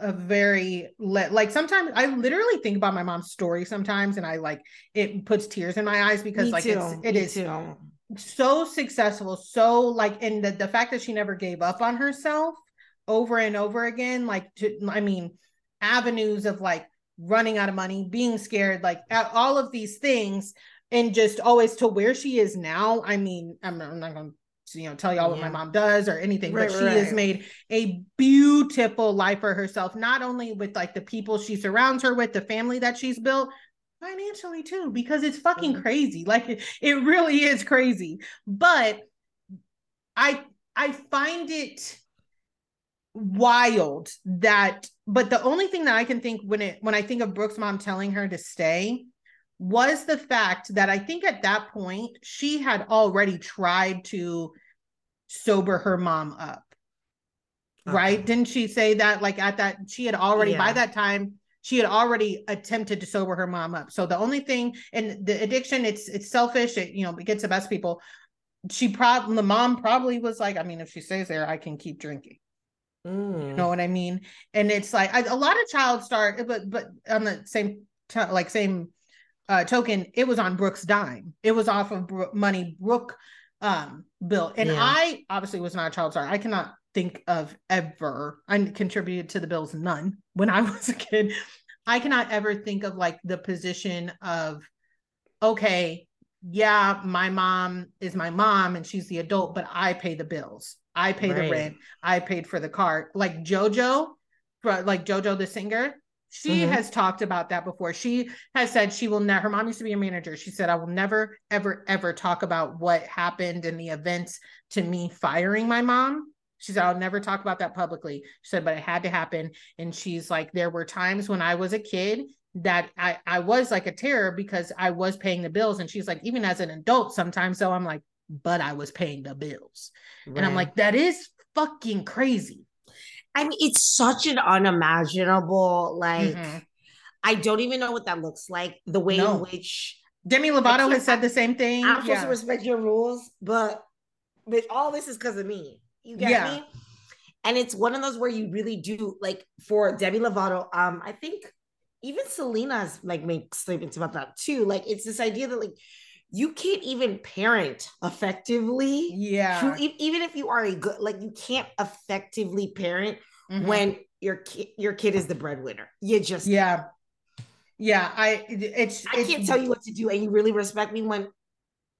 a very like sometimes i literally think about my mom's story sometimes and i like it puts tears in my eyes because Me like too. it's it is so successful, so like, and the, the fact that she never gave up on herself over and over again, like, to, I mean, avenues of like running out of money, being scared, like at all of these things, and just always to where she is now. I mean, I'm, I'm not going to you know tell y'all yeah. what my mom does or anything right, but she right. has made a beautiful life for herself not only with like the people she surrounds her with the family that she's built financially too because it's fucking mm-hmm. crazy like it, it really is crazy but i i find it wild that but the only thing that i can think when it when i think of brooke's mom telling her to stay was the fact that i think at that point she had already tried to sober her mom up okay. right didn't she say that like at that she had already yeah. by that time she had already attempted to sober her mom up. So the only thing and the addiction, it's it's selfish. It you know it gets the best people. She probably the mom probably was like, I mean, if she stays there, I can keep drinking. Mm. You know what I mean? And it's like I, a lot of child start, but but on the same t- like same uh, token, it was on Brooke's dime. It was off of Bro- money Brooke um built, and yeah. I obviously was not a child star. I cannot think of ever. I contributed to the bills none when I was a kid. I cannot ever think of like the position of, okay, yeah, my mom is my mom and she's the adult, but I pay the bills. I pay right. the rent. I paid for the car. Like JoJo, like JoJo the singer, she mm-hmm. has talked about that before. She has said she will never, her mom used to be a manager. She said, I will never, ever, ever talk about what happened in the events to me firing my mom she said, I'll never talk about that publicly. She said, but it had to happen. And she's like, there were times when I was a kid that I, I was like a terror because I was paying the bills. And she's like, even as an adult, sometimes though, I'm like, but I was paying the bills. Right. And I'm like, that is fucking crazy. I mean, it's such an unimaginable, like, mm-hmm. I don't even know what that looks like. The way no. in which Demi Lovato has said the same thing. I'm supposed to respect your rules, but but all this is because of me. You get yeah. me? And it's one of those where you really do like for Demi Lovato. Um, I think even Selena's like makes statements about that too. Like it's this idea that like you can't even parent effectively. Yeah. even if you are a good, like you can't effectively parent mm-hmm. when your kid your kid is the breadwinner. You just yeah. Yeah, I it's I it's, can't tell you what to do, and you really respect me when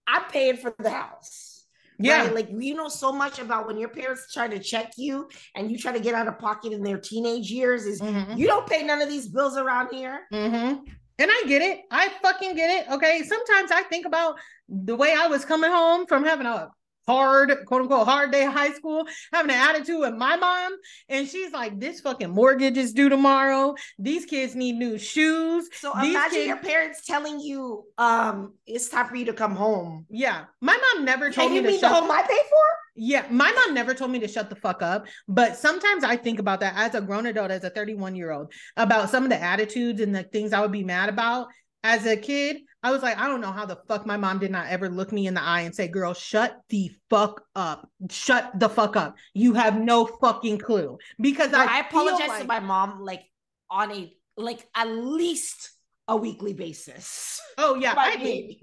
I'm paying for the house. Yeah. Right? Like you know so much about when your parents try to check you and you try to get out of pocket in their teenage years is mm-hmm. you don't pay none of these bills around here. Mm-hmm. And I get it. I fucking get it. Okay. Sometimes I think about the way I was coming home from having a hard, quote unquote, hard day of high school, having an attitude with my mom. And she's like, this fucking mortgage is due tomorrow. These kids need new shoes. So These imagine kids... your parents telling you, um, it's time for you to come home. Yeah. My mom never told me you to mean shut the home I pay for? Yeah, my mom never told me to shut the fuck up, but sometimes I think about that as a grown adult, as a 31 year old, about some of the attitudes and the things I would be mad about as a kid. I was like, I don't know how the fuck my mom did not ever look me in the eye and say, girl, shut the fuck up. Shut the fuck up. You have no fucking clue. Because I, I apologize like- to my mom like on a like at least a weekly basis. Oh yeah, I,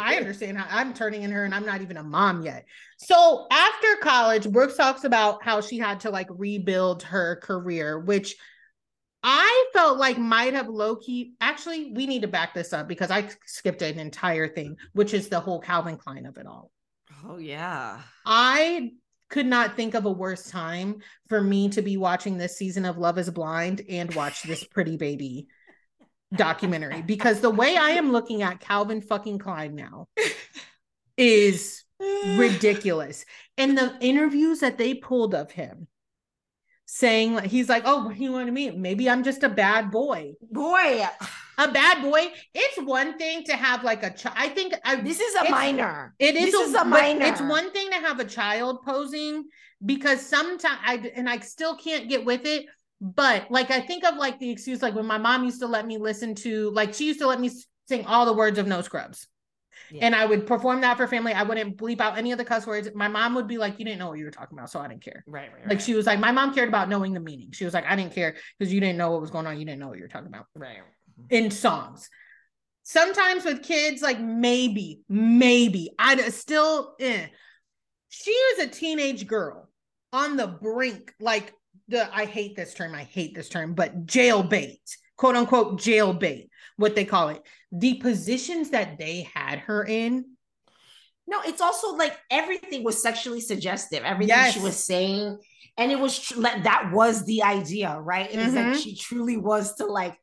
I understand how I'm turning in her and I'm not even a mom yet. So after college, Brooks talks about how she had to like rebuild her career, which I felt like might have low key. Actually, we need to back this up because I skipped an entire thing, which is the whole Calvin Klein of it all. Oh, yeah. I could not think of a worse time for me to be watching this season of Love is Blind and watch this pretty baby documentary because the way I am looking at Calvin fucking Klein now is ridiculous. And the interviews that they pulled of him saying like he's like, oh, what do you want to mean? Maybe I'm just a bad boy. Boy, a bad boy. It's one thing to have like a child. I think I, this is a minor. It is, this a, is a minor. It's one thing to have a child posing because sometimes I and I still can't get with it. But like I think of like the excuse like when my mom used to let me listen to like she used to let me sing all the words of No Scrubs. Yeah. And I would perform that for family. I wouldn't bleep out any of the cuss words. My mom would be like, You didn't know what you were talking about. So I didn't care. Right. right like right. she was like, My mom cared about knowing the meaning. She was like, I didn't care because you didn't know what was going on. You didn't know what you were talking about. Right. In songs. sometimes with kids, like maybe, maybe I'd still, eh. she was a teenage girl on the brink, like the, I hate this term, I hate this term, but jail bait, quote unquote, jail bait, what they call it. The positions that they had her in. No, it's also like everything was sexually suggestive. Everything yes. she was saying, and it was tr- that was the idea, right? It mm-hmm. was like she truly was to like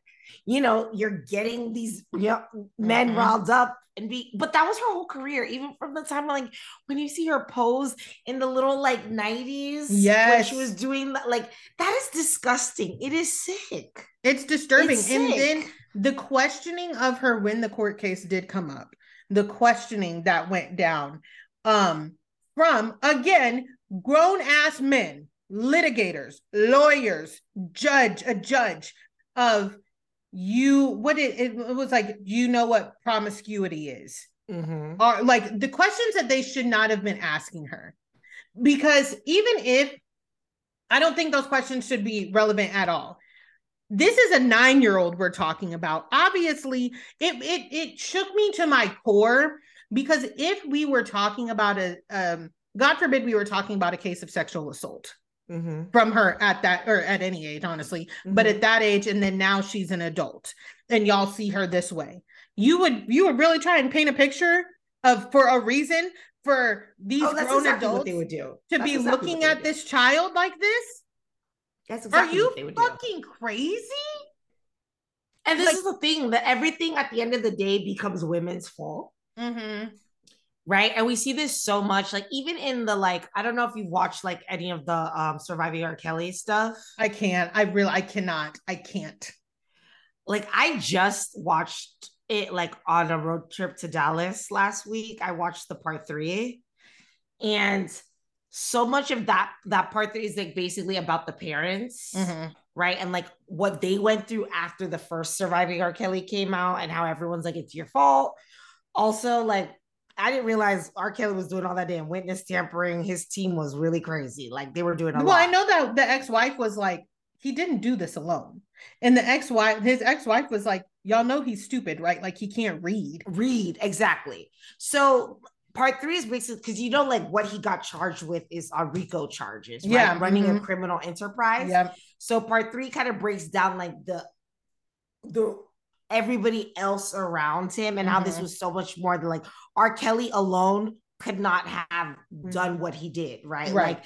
you know, you're getting these young men mm-hmm. riled up and be, but that was her whole career, even from the time like when you see her pose in the little like 90s. Yes. When she was doing like that is disgusting. It is sick. It's disturbing. It's and then the questioning of her when the court case did come up, the questioning that went down um from again grown ass men litigators lawyers judge a judge of you what it, it was like you know what promiscuity is. Mm-hmm. or like the questions that they should not have been asking her. Because even if i don't think those questions should be relevant at all this is a nine year old we're talking about obviously it, it it shook me to my core because if we were talking about a um god forbid we were talking about a case of sexual assault mm-hmm. from her at that or at any age, honestly. Mm-hmm. But at that age, and then now she's an adult, and y'all see her this way. You would you would really try and paint a picture of for a reason for these oh, grown exactly adults they would do to that's be exactly looking at this child like this. That's exactly Are you fucking do. crazy? And this like, is the thing that everything at the end of the day becomes women's fault. Mm-hmm. Right? And we see this so much like even in the like i don't know if you've watched like any of the um surviving r. Kelly stuff. I can't. I really i cannot. I can't. Like i just watched it like on a road trip to dallas last week. I watched the part three. And so much of that that part that is like basically about the parents mm-hmm. right and like what they went through after the first surviving r kelly came out and how everyone's like it's your fault also like I didn't realize R. Kelly was doing all that damn witness tampering. His team was really crazy. Like they were doing a well, lot. I know that the ex-wife was like, he didn't do this alone. And the ex-wife, his ex-wife was like, y'all know he's stupid, right? Like he can't read. Read, exactly. So part three is basically because you know, like what he got charged with is on RICO charges, right? Yeah. Running mm-hmm. a criminal enterprise. Yeah. So part three kind of breaks down like the the everybody else around him and mm-hmm. how this mm-hmm. was so much more than like R. Kelly alone could not have mm-hmm. done what he did, right? right. Like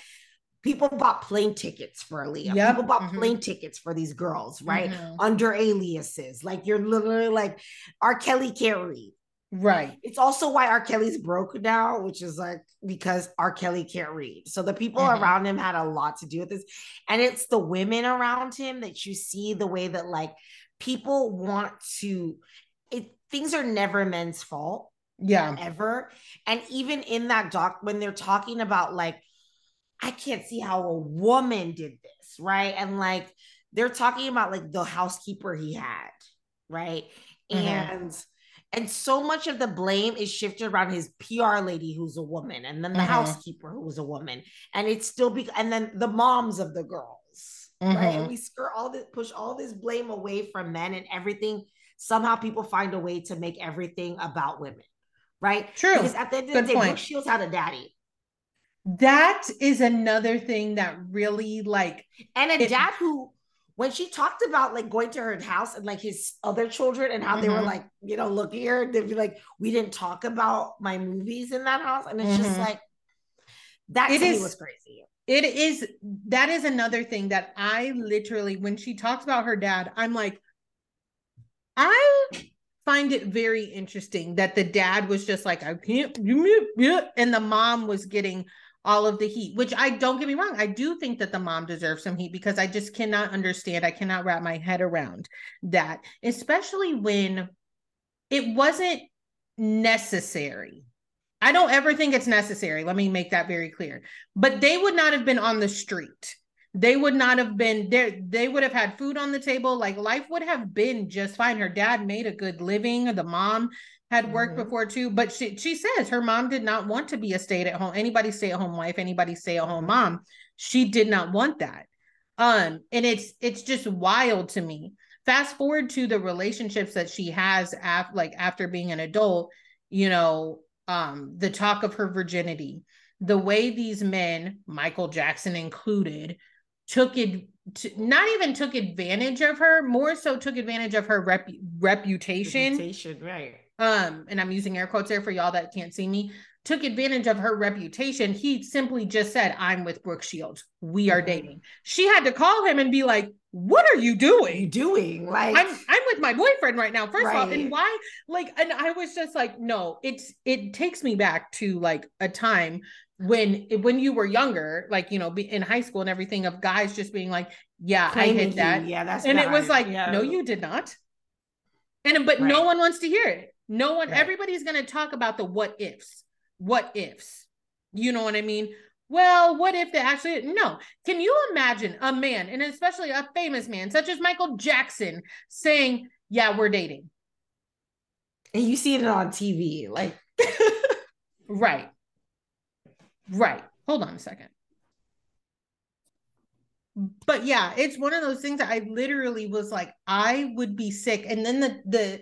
people bought plane tickets for Aaliyah. Yep. People bought mm-hmm. plane tickets for these girls, right? Mm-hmm. Under aliases. Like you're literally like R. Kelly can't read. Right. It's also why R. Kelly's broke now, which is like because R. Kelly can't read. So the people mm-hmm. around him had a lot to do with this. And it's the women around him that you see the way that like people want to it things are never men's fault yeah ever and even in that doc when they're talking about like i can't see how a woman did this right and like they're talking about like the housekeeper he had right mm-hmm. and and so much of the blame is shifted around his PR lady who's a woman and then the mm-hmm. housekeeper who was a woman and it's still be and then the moms of the girls mm-hmm. right and we skirt all this push all this blame away from men and everything somehow people find a way to make everything about women right? True. Because at the end of the day, point. Brooke Shields had a daddy. That is another thing that really like and a it, dad who when she talked about like going to her house and like his other children and how mm-hmm. they were mm-hmm. like, you know, look here, they'd be like, we didn't talk about my movies in that house. And it's mm-hmm. just like that it is, was crazy. It is that is another thing that I literally when she talks about her dad, I'm like, I find it very interesting that the dad was just like, I can't, and the mom was getting all of the heat, which I don't get me wrong. I do think that the mom deserves some heat because I just cannot understand. I cannot wrap my head around that, especially when it wasn't necessary. I don't ever think it's necessary. Let me make that very clear. But they would not have been on the street they would not have been there they would have had food on the table like life would have been just fine her dad made a good living the mom had worked mm-hmm. before too but she she says her mom did not want to be a stay at home anybody stay at home wife anybody stay at home mom she did not want that um and it's it's just wild to me fast forward to the relationships that she has after like after being an adult, you know, um, the talk of her virginity, the way these men, Michael Jackson included, took it not even took advantage of her, more so took advantage of her rep- reputation. Reputation, right. Um, and I'm using air quotes there for y'all that can't see me. Took advantage of her reputation. He simply just said, I'm with Brooke Shields. We are mm-hmm. dating. She had to call him and be like, what are you doing? What are you doing? Like I'm I'm with my boyfriend right now. First right. of all, and why like and I was just like, no, it's it takes me back to like a time when when you were younger, like you know, be in high school and everything, of guys just being like, "Yeah, Claiming I hit that." yeah, that's and it was like, yeah. "No, you did not." And but right. no one wants to hear it. No one. Right. Everybody's going to talk about the what ifs. What ifs? You know what I mean? Well, what if they actually no? Can you imagine a man, and especially a famous man such as Michael Jackson, saying, "Yeah, we're dating," and you see it on TV, like right Right. Hold on a second. But yeah, it's one of those things that I literally was like, I would be sick. And then the the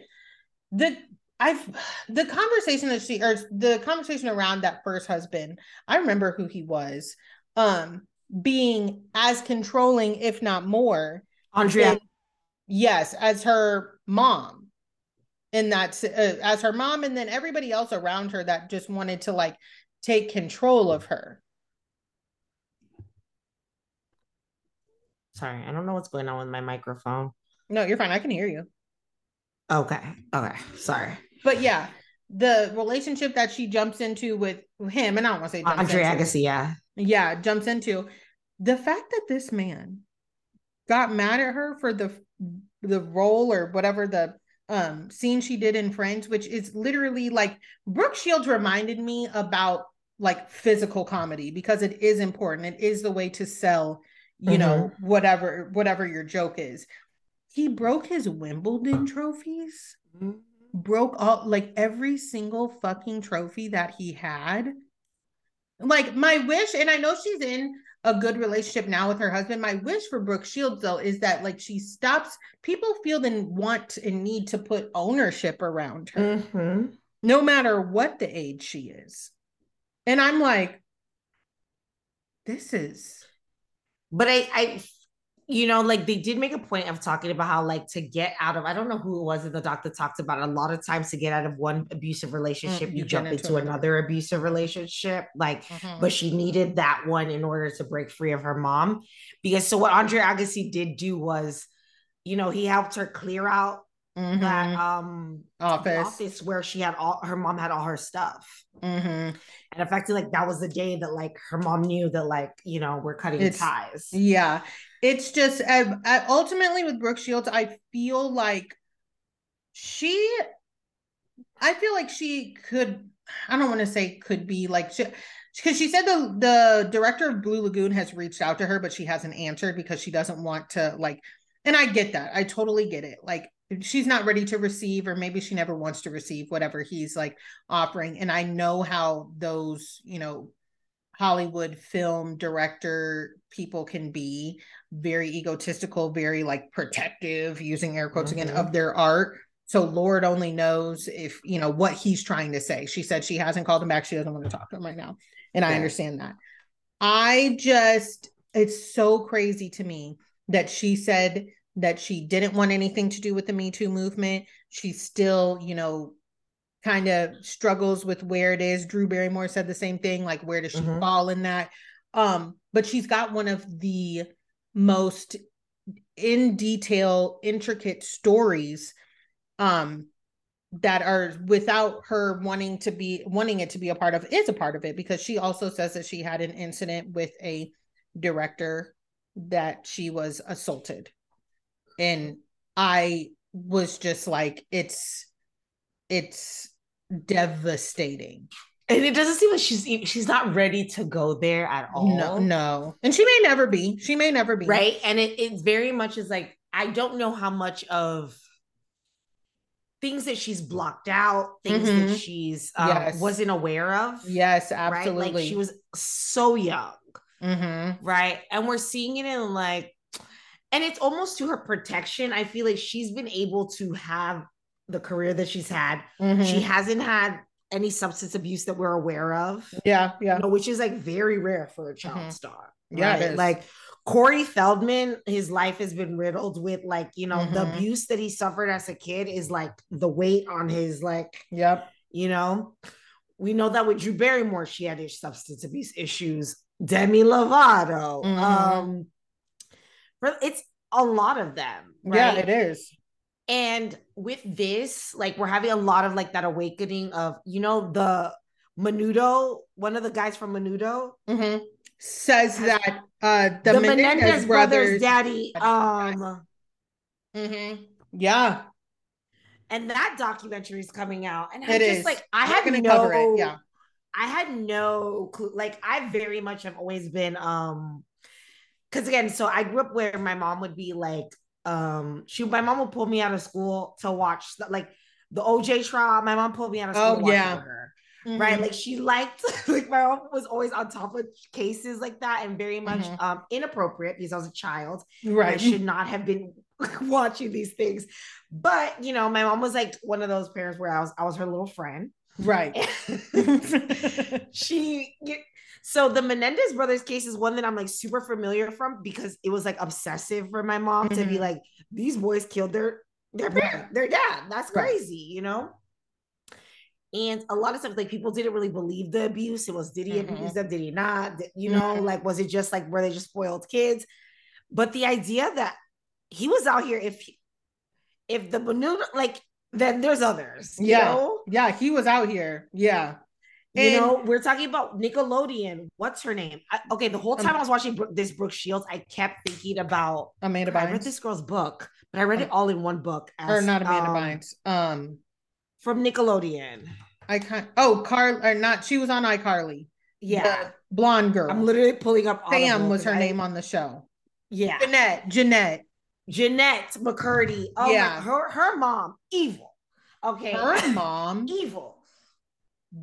the I've the conversation that she or the conversation around that first husband, I remember who he was, um, being as controlling, if not more. Andrea. Than, yes, as her mom. And that's uh, as her mom, and then everybody else around her that just wanted to like take control of her. Sorry, I don't know what's going on with my microphone. No, you're fine. I can hear you. Okay. Okay. Sorry. But yeah, the relationship that she jumps into with him, and I don't want to say Andre into, Agassi, yeah. Yeah, jumps into the fact that this man got mad at her for the the role or whatever the um scene she did in Friends, which is literally like Brooke Shields reminded me about like physical comedy because it is important. It is the way to sell, you mm-hmm. know, whatever whatever your joke is. He broke his Wimbledon trophies. Mm-hmm. Broke all like every single fucking trophy that he had. Like my wish, and I know she's in a good relationship now with her husband. My wish for Brooke Shields though is that like she stops people feel and want and need to put ownership around her. Mm-hmm. No matter what the age she is. And I'm like, this is. But I, I, you know, like they did make a point of talking about how, like, to get out of, I don't know who it was that the doctor talked about. A lot of times to get out of one abusive relationship, mm, you, jump into, into another abusive relationship. Like, mm-hmm. but she needed that one in order to break free of her mom. Because so what Andre Agassi did do was, you know, he helped her clear out mm-hmm. that um office. office where she had all her mom had all her stuff. Mm-hmm. And felt like that was the day that like her mom knew that like you know we're cutting it's, ties. Yeah, it's just uh, ultimately with Brooke Shields, I feel like she, I feel like she could. I don't want to say could be like she because she said the the director of Blue Lagoon has reached out to her, but she hasn't answered because she doesn't want to like. And I get that. I totally get it. Like she's not ready to receive or maybe she never wants to receive whatever he's like offering and i know how those you know hollywood film director people can be very egotistical very like protective using air quotes mm-hmm. again of their art so lord only knows if you know what he's trying to say she said she hasn't called him back she doesn't want to talk to him right now and yeah. i understand that i just it's so crazy to me that she said that she didn't want anything to do with the Me Too movement. She still, you know, kind of struggles with where it is. Drew Barrymore said the same thing, like where does she mm-hmm. fall in that? Um, but she's got one of the most in detail, intricate stories um that are without her wanting to be wanting it to be a part of is a part of it because she also says that she had an incident with a director that she was assaulted and I was just like, it's it's devastating. And it doesn't seem like she's she's not ready to go there at all. No, no. And she may never be. She may never be. Right. And it, it's very much is like, I don't know how much of things that she's blocked out, things mm-hmm. that she's um, yes. wasn't aware of. Yes, absolutely. Right? Like she was so young. Mm-hmm. Right. And we're seeing it in like and it's almost to her protection. I feel like she's been able to have the career that she's had. Mm-hmm. She hasn't had any substance abuse that we're aware of. Yeah, yeah. You know, which is like very rare for a child mm-hmm. star. Right? Yeah, like Corey Feldman, his life has been riddled with like, you know, mm-hmm. the abuse that he suffered as a kid is like the weight on his like, yep, you know. We know that with Drew Barrymore, she had substance abuse issues. Demi Lovato, mm-hmm. um, it's a lot of them. Right? Yeah, it is. And with this, like we're having a lot of like that awakening of, you know, the Menudo, one of the guys from Menudo mm-hmm. says that uh the, the Menendez, Menendez brothers, brothers, daddy um mm-hmm. yeah. And that documentary is coming out. And I'm it just is. like I had no yeah. I had no clue. Like I very much have always been um because again, so I grew up where my mom would be like, um, she my mom would pull me out of school to watch like the OJ trial. My mom pulled me out of school. Oh, yeah. Her, mm-hmm. Right. Like she liked like my mom was always on top of cases like that and very much mm-hmm. um inappropriate because I was a child. Right. I should not have been watching these things. But you know, my mom was like one of those parents where I was I was her little friend. Right. she so the Menendez brothers case is one that I'm like super familiar from because it was like obsessive for my mom mm-hmm. to be mm-hmm. like, these boys killed their their parent, their dad. That's crazy, you know. And a lot of stuff like people didn't really believe the abuse. It was did he mm-hmm. abuse them? Did he not? You know, mm-hmm. like was it just like were they just spoiled kids? But the idea that he was out here, if if the Menudo, like then there's others. Yeah, know? yeah, he was out here. Yeah, you know, we're talking about Nickelodeon. What's her name? I, okay, the whole time um, I was watching this Brooke Shields, I kept thinking about Amanda Bynes. I read this girl's book, but I read it all in one book. As, or not Amanda um, Bynes. Um, from Nickelodeon. I can't. Oh, Carl or not? She was on iCarly. Yeah, blonde girl. I'm literally pulling up. Sam was her I, name on the show. Yeah, Jennette. Jennette. Jennette McCurdy. Oh, yeah. My, her her mom evil. Okay, her mom evil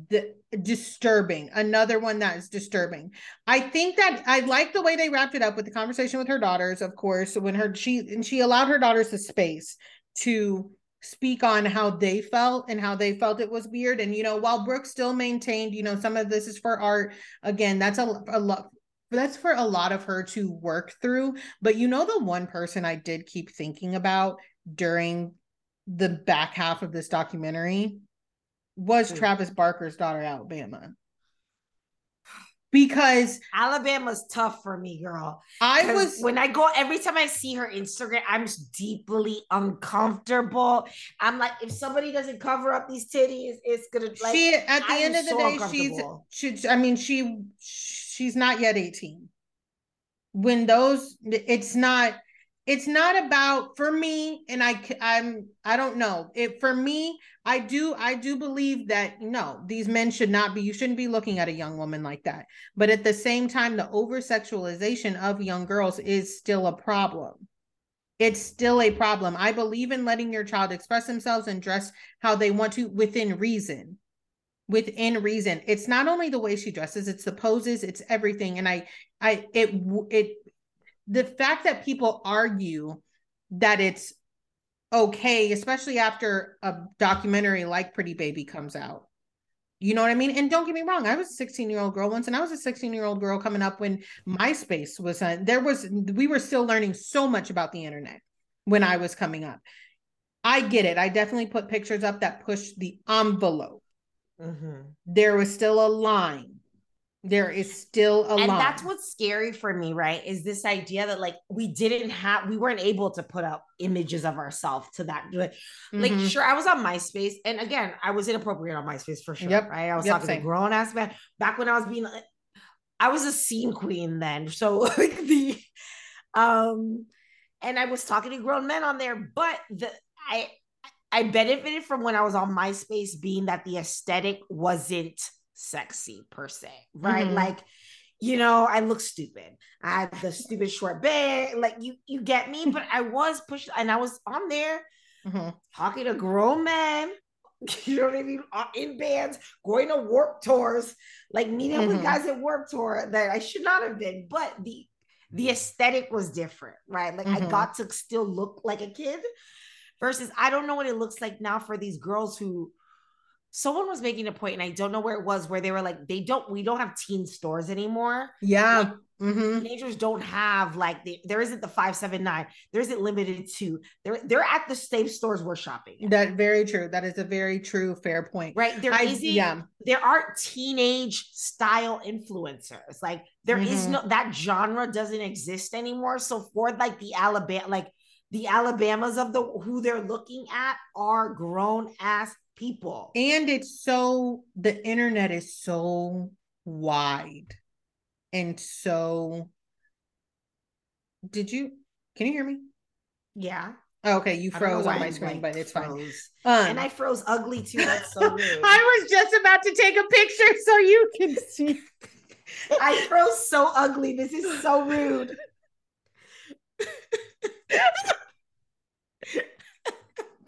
the disturbing another one that is disturbing. I think that i like the way they wrapped it up with the conversation with her daughters of course when her she and she allowed her daughters the space to speak on how they felt and how they felt it was weird. And you know while brooke still maintained you know some of this is for art again that's a, a lot that's for a lot of her to work through. But you know the one person i did keep thinking about during the back half of this documentary was mm. Travis Barker's daughter, Alabama. Because Alabama's tough for me, girl. I was when I go every time I see her Instagram, I'm deeply uncomfortable. I'm like, if somebody doesn't cover up these titties, it's gonna like she at the I'm end of the day, she's she I mean, she she's not yet 18. When those it's not it's not about for me and i i'm i don't know. It for me i do i do believe that no these men should not be you shouldn't be looking at a young woman like that. But at the same time the over sexualization of young girls is still a problem. It's still a problem. I believe in letting your child express themselves and dress how they want to within reason. Within reason. It's not only the way she dresses it's the poses it's everything. And i i it it the fact that people argue that it's okay, especially after a documentary like Pretty Baby comes out. You know what I mean? And don't get me wrong, I was a 16 year old girl once, and I was a 16 year old girl coming up when MySpace was, uh, there was, we were still learning so much about the internet when I was coming up. I get it. I definitely put pictures up that pushed the envelope. Mm-hmm. There was still a line there is still a lot and line. that's what's scary for me right is this idea that like we didn't have we weren't able to put up images of ourselves to that like mm-hmm. sure i was on myspace and again i was inappropriate on myspace for sure yep. right i was yep, talking same. to grown ass man back when i was being i was a scene queen then so like the um and i was talking to grown men on there but the i i benefited from when i was on myspace being that the aesthetic wasn't sexy per se, right? Mm-hmm. Like, you know, I look stupid. I had the stupid short bed, like you you get me, but I was pushed and I was on there mm-hmm. talking to grown men. You know what I mean? In bands, going to warp tours, like meeting mm-hmm. with guys at warp tour that I should not have been. But the the aesthetic was different, right? Like mm-hmm. I got to still look like a kid versus I don't know what it looks like now for these girls who someone was making a point and I don't know where it was where they were like they don't we don't have teen stores anymore. Yeah. Like, mm-hmm. Teenagers don't have like the, there isn't the 579. There isn't Limited Too they're they're at the same stores we're shopping. That very true. That is a very true fair point. Right. There I, isn't yeah. there aren't teenage style influencers. Like there mm-hmm. is no that genre doesn't exist anymore. So for like the Alabama like the Alabamas of the who they're looking at are grown ass people. And it's so the internet is so wide and so did you can you hear me? Yeah. Oh, okay, you froze on my screen, but it's fine. Um, and I froze ugly too. That's so rude. I was just about to take a picture so you can see. I froze so ugly. This is so rude.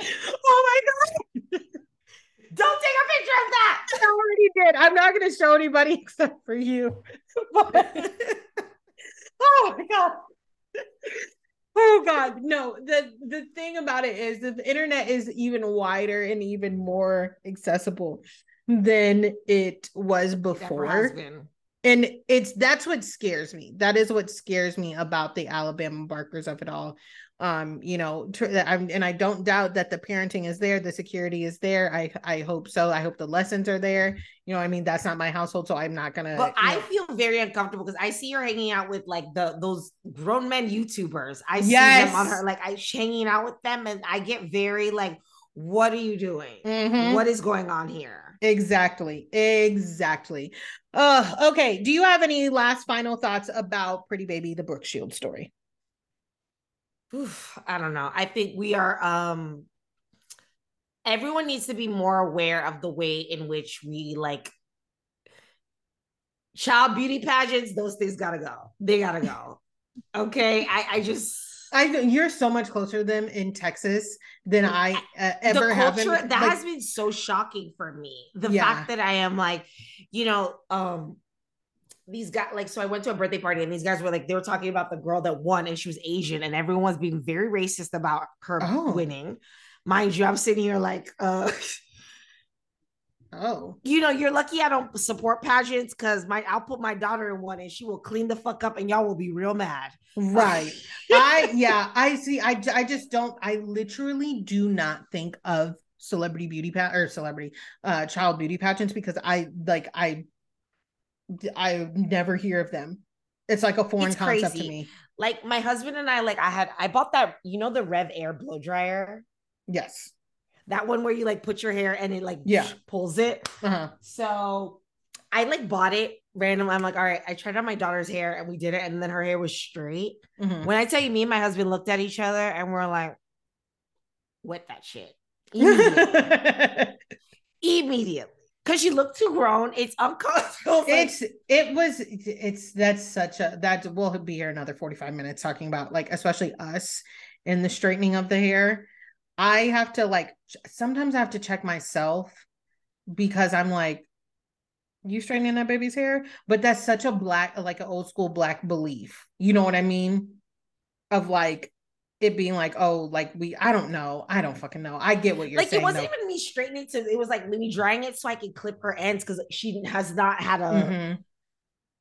oh my god. Don't take a picture of that. I already did. I'm not going to show anybody except for you. But, oh my god. Oh god, no. The the thing about it is that the internet is even wider and even more accessible than it was before. And it's that's what scares me. That is what scares me about the Alabama Barkers of it all um you know I'm, and i don't doubt that the parenting is there the security is there. I i hope so. I hope the lessons are there. You know i mean that's not my household so i'm not gonna but i know. feel very uncomfortable because i see her hanging out with like the those grown men youtubers. I see yes. them on her like i hanging out with them and i get very like what are you doing? Mm-hmm. what is going on here? Exactly exactly. Uh okay do you have any last final thoughts about pretty baby the brooke shield story Oof, I don't know. I think we are um everyone needs to be more aware of the way in which we like child beauty pageants, those things gotta go. They gotta go. okay. I, I just I know you're so much closer to them in Texas than I uh, ever have. Been. That like, has been so shocking for me. The yeah. fact that I am like, you know, um, these guys like so I went to a birthday party and these guys were like they were talking about the girl that won and she was Asian and everyone was being very racist about her oh. winning. Mind you, I'm sitting here like uh Oh. You know, you're lucky I don't support pageants because my I'll put my daughter in one and she will clean the fuck up and y'all will be real mad. Right. I yeah, I see. I I just don't I literally do not think of celebrity beauty pa- or celebrity uh child beauty pageants because I like I I never hear of them. It's like a foreign it's concept crazy. to me. Like my husband and I, like I had, I bought that, you know, the Rev Air blow dryer. Yes. That one where you like put your hair and it like yeah pulls it. Uh-huh. So I like bought it random. I'm like, all right, I tried on my daughter's hair and we did it, and then her hair was straight. Mm-hmm. When I tell you, me and my husband looked at each other and we're like, "What that shit?" Immediately. Immediately because you look too grown. It's uncomfortable. It's it was it's that's such a that we'll be here another 45 minutes talking about like especially us in the straightening of the hair. I have to like sometimes I have to check myself because I'm like, you straightening that baby's hair? But that's such a black, like an old school black belief. You know what I mean? Of like, it being like, oh, like we, I don't know, I don't fucking know. I get what you're like. Saying, it wasn't though. even me straightening to. It was like me drying it so I could clip her ends because she has not had a mm-hmm.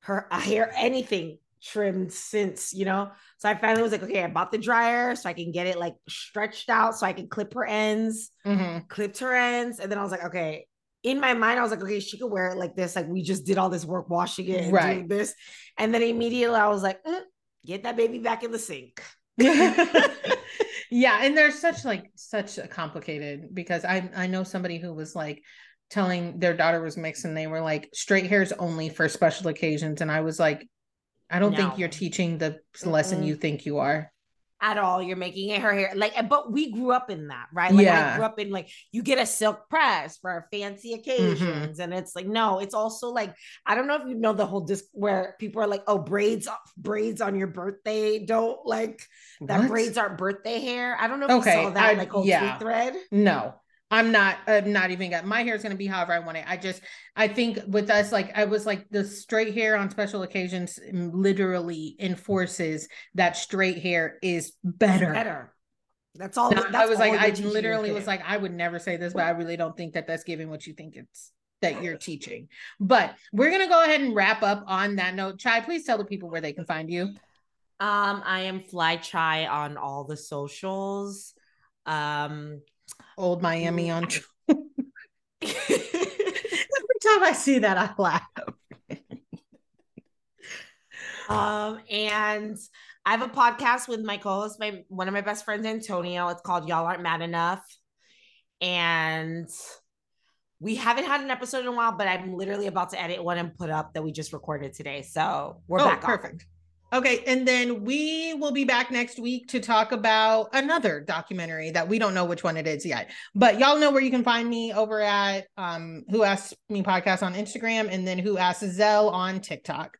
her a hair anything trimmed since you know. So I finally was like, okay, I bought the dryer so I can get it like stretched out so I can clip her ends, mm-hmm. clipped her ends, and then I was like, okay. In my mind, I was like, okay, she could wear it like this. Like we just did all this work washing it and right. doing this, and then immediately I was like, mm, get that baby back in the sink. yeah, and there's such like such a complicated because I I know somebody who was like telling their daughter was mixed and they were like straight hair is only for special occasions and I was like I don't no. think you're teaching the lesson you think you are at all. You're making it her hair like, but we grew up in that, right? Like yeah. I grew up in like you get a silk press for fancy occasions, mm-hmm. and it's like no, it's also like I don't know if you know the whole disc where people are like, oh, braids, braids on your birthday, don't like that what? braids aren't birthday hair. I don't know if okay. you saw that I, like whole yeah. thread. No, I'm not I'm not even got my hair is gonna be however I want it. I just I think with us, like I was like the straight hair on special occasions literally enforces that straight hair is better. better. That's all. That's I was like, I literally was like, I would never say this, but I really don't think that that's giving what you think it's that you're teaching. But we're gonna go ahead and wrap up on that note. Chy, please tell the people where they can find you. Um, I am Fly Chy on all the socials. Um, Old Miami on. Every time I see that, I laugh. um, and I have a podcast with my co-host, my one of my best friends, Antonio. It's called Y'all Aren't Mad Enough, and we haven't had an episode in a while, but I'm literally about to edit one and put up that we just recorded today. So we're oh, back. Perfect. Okay, and then we will be back next week to talk about another documentary that we don't know which one it is yet. But y'all know where you can find me over at um Who Asked Me podcast on Instagram and then Who Asked Selle on TikTok.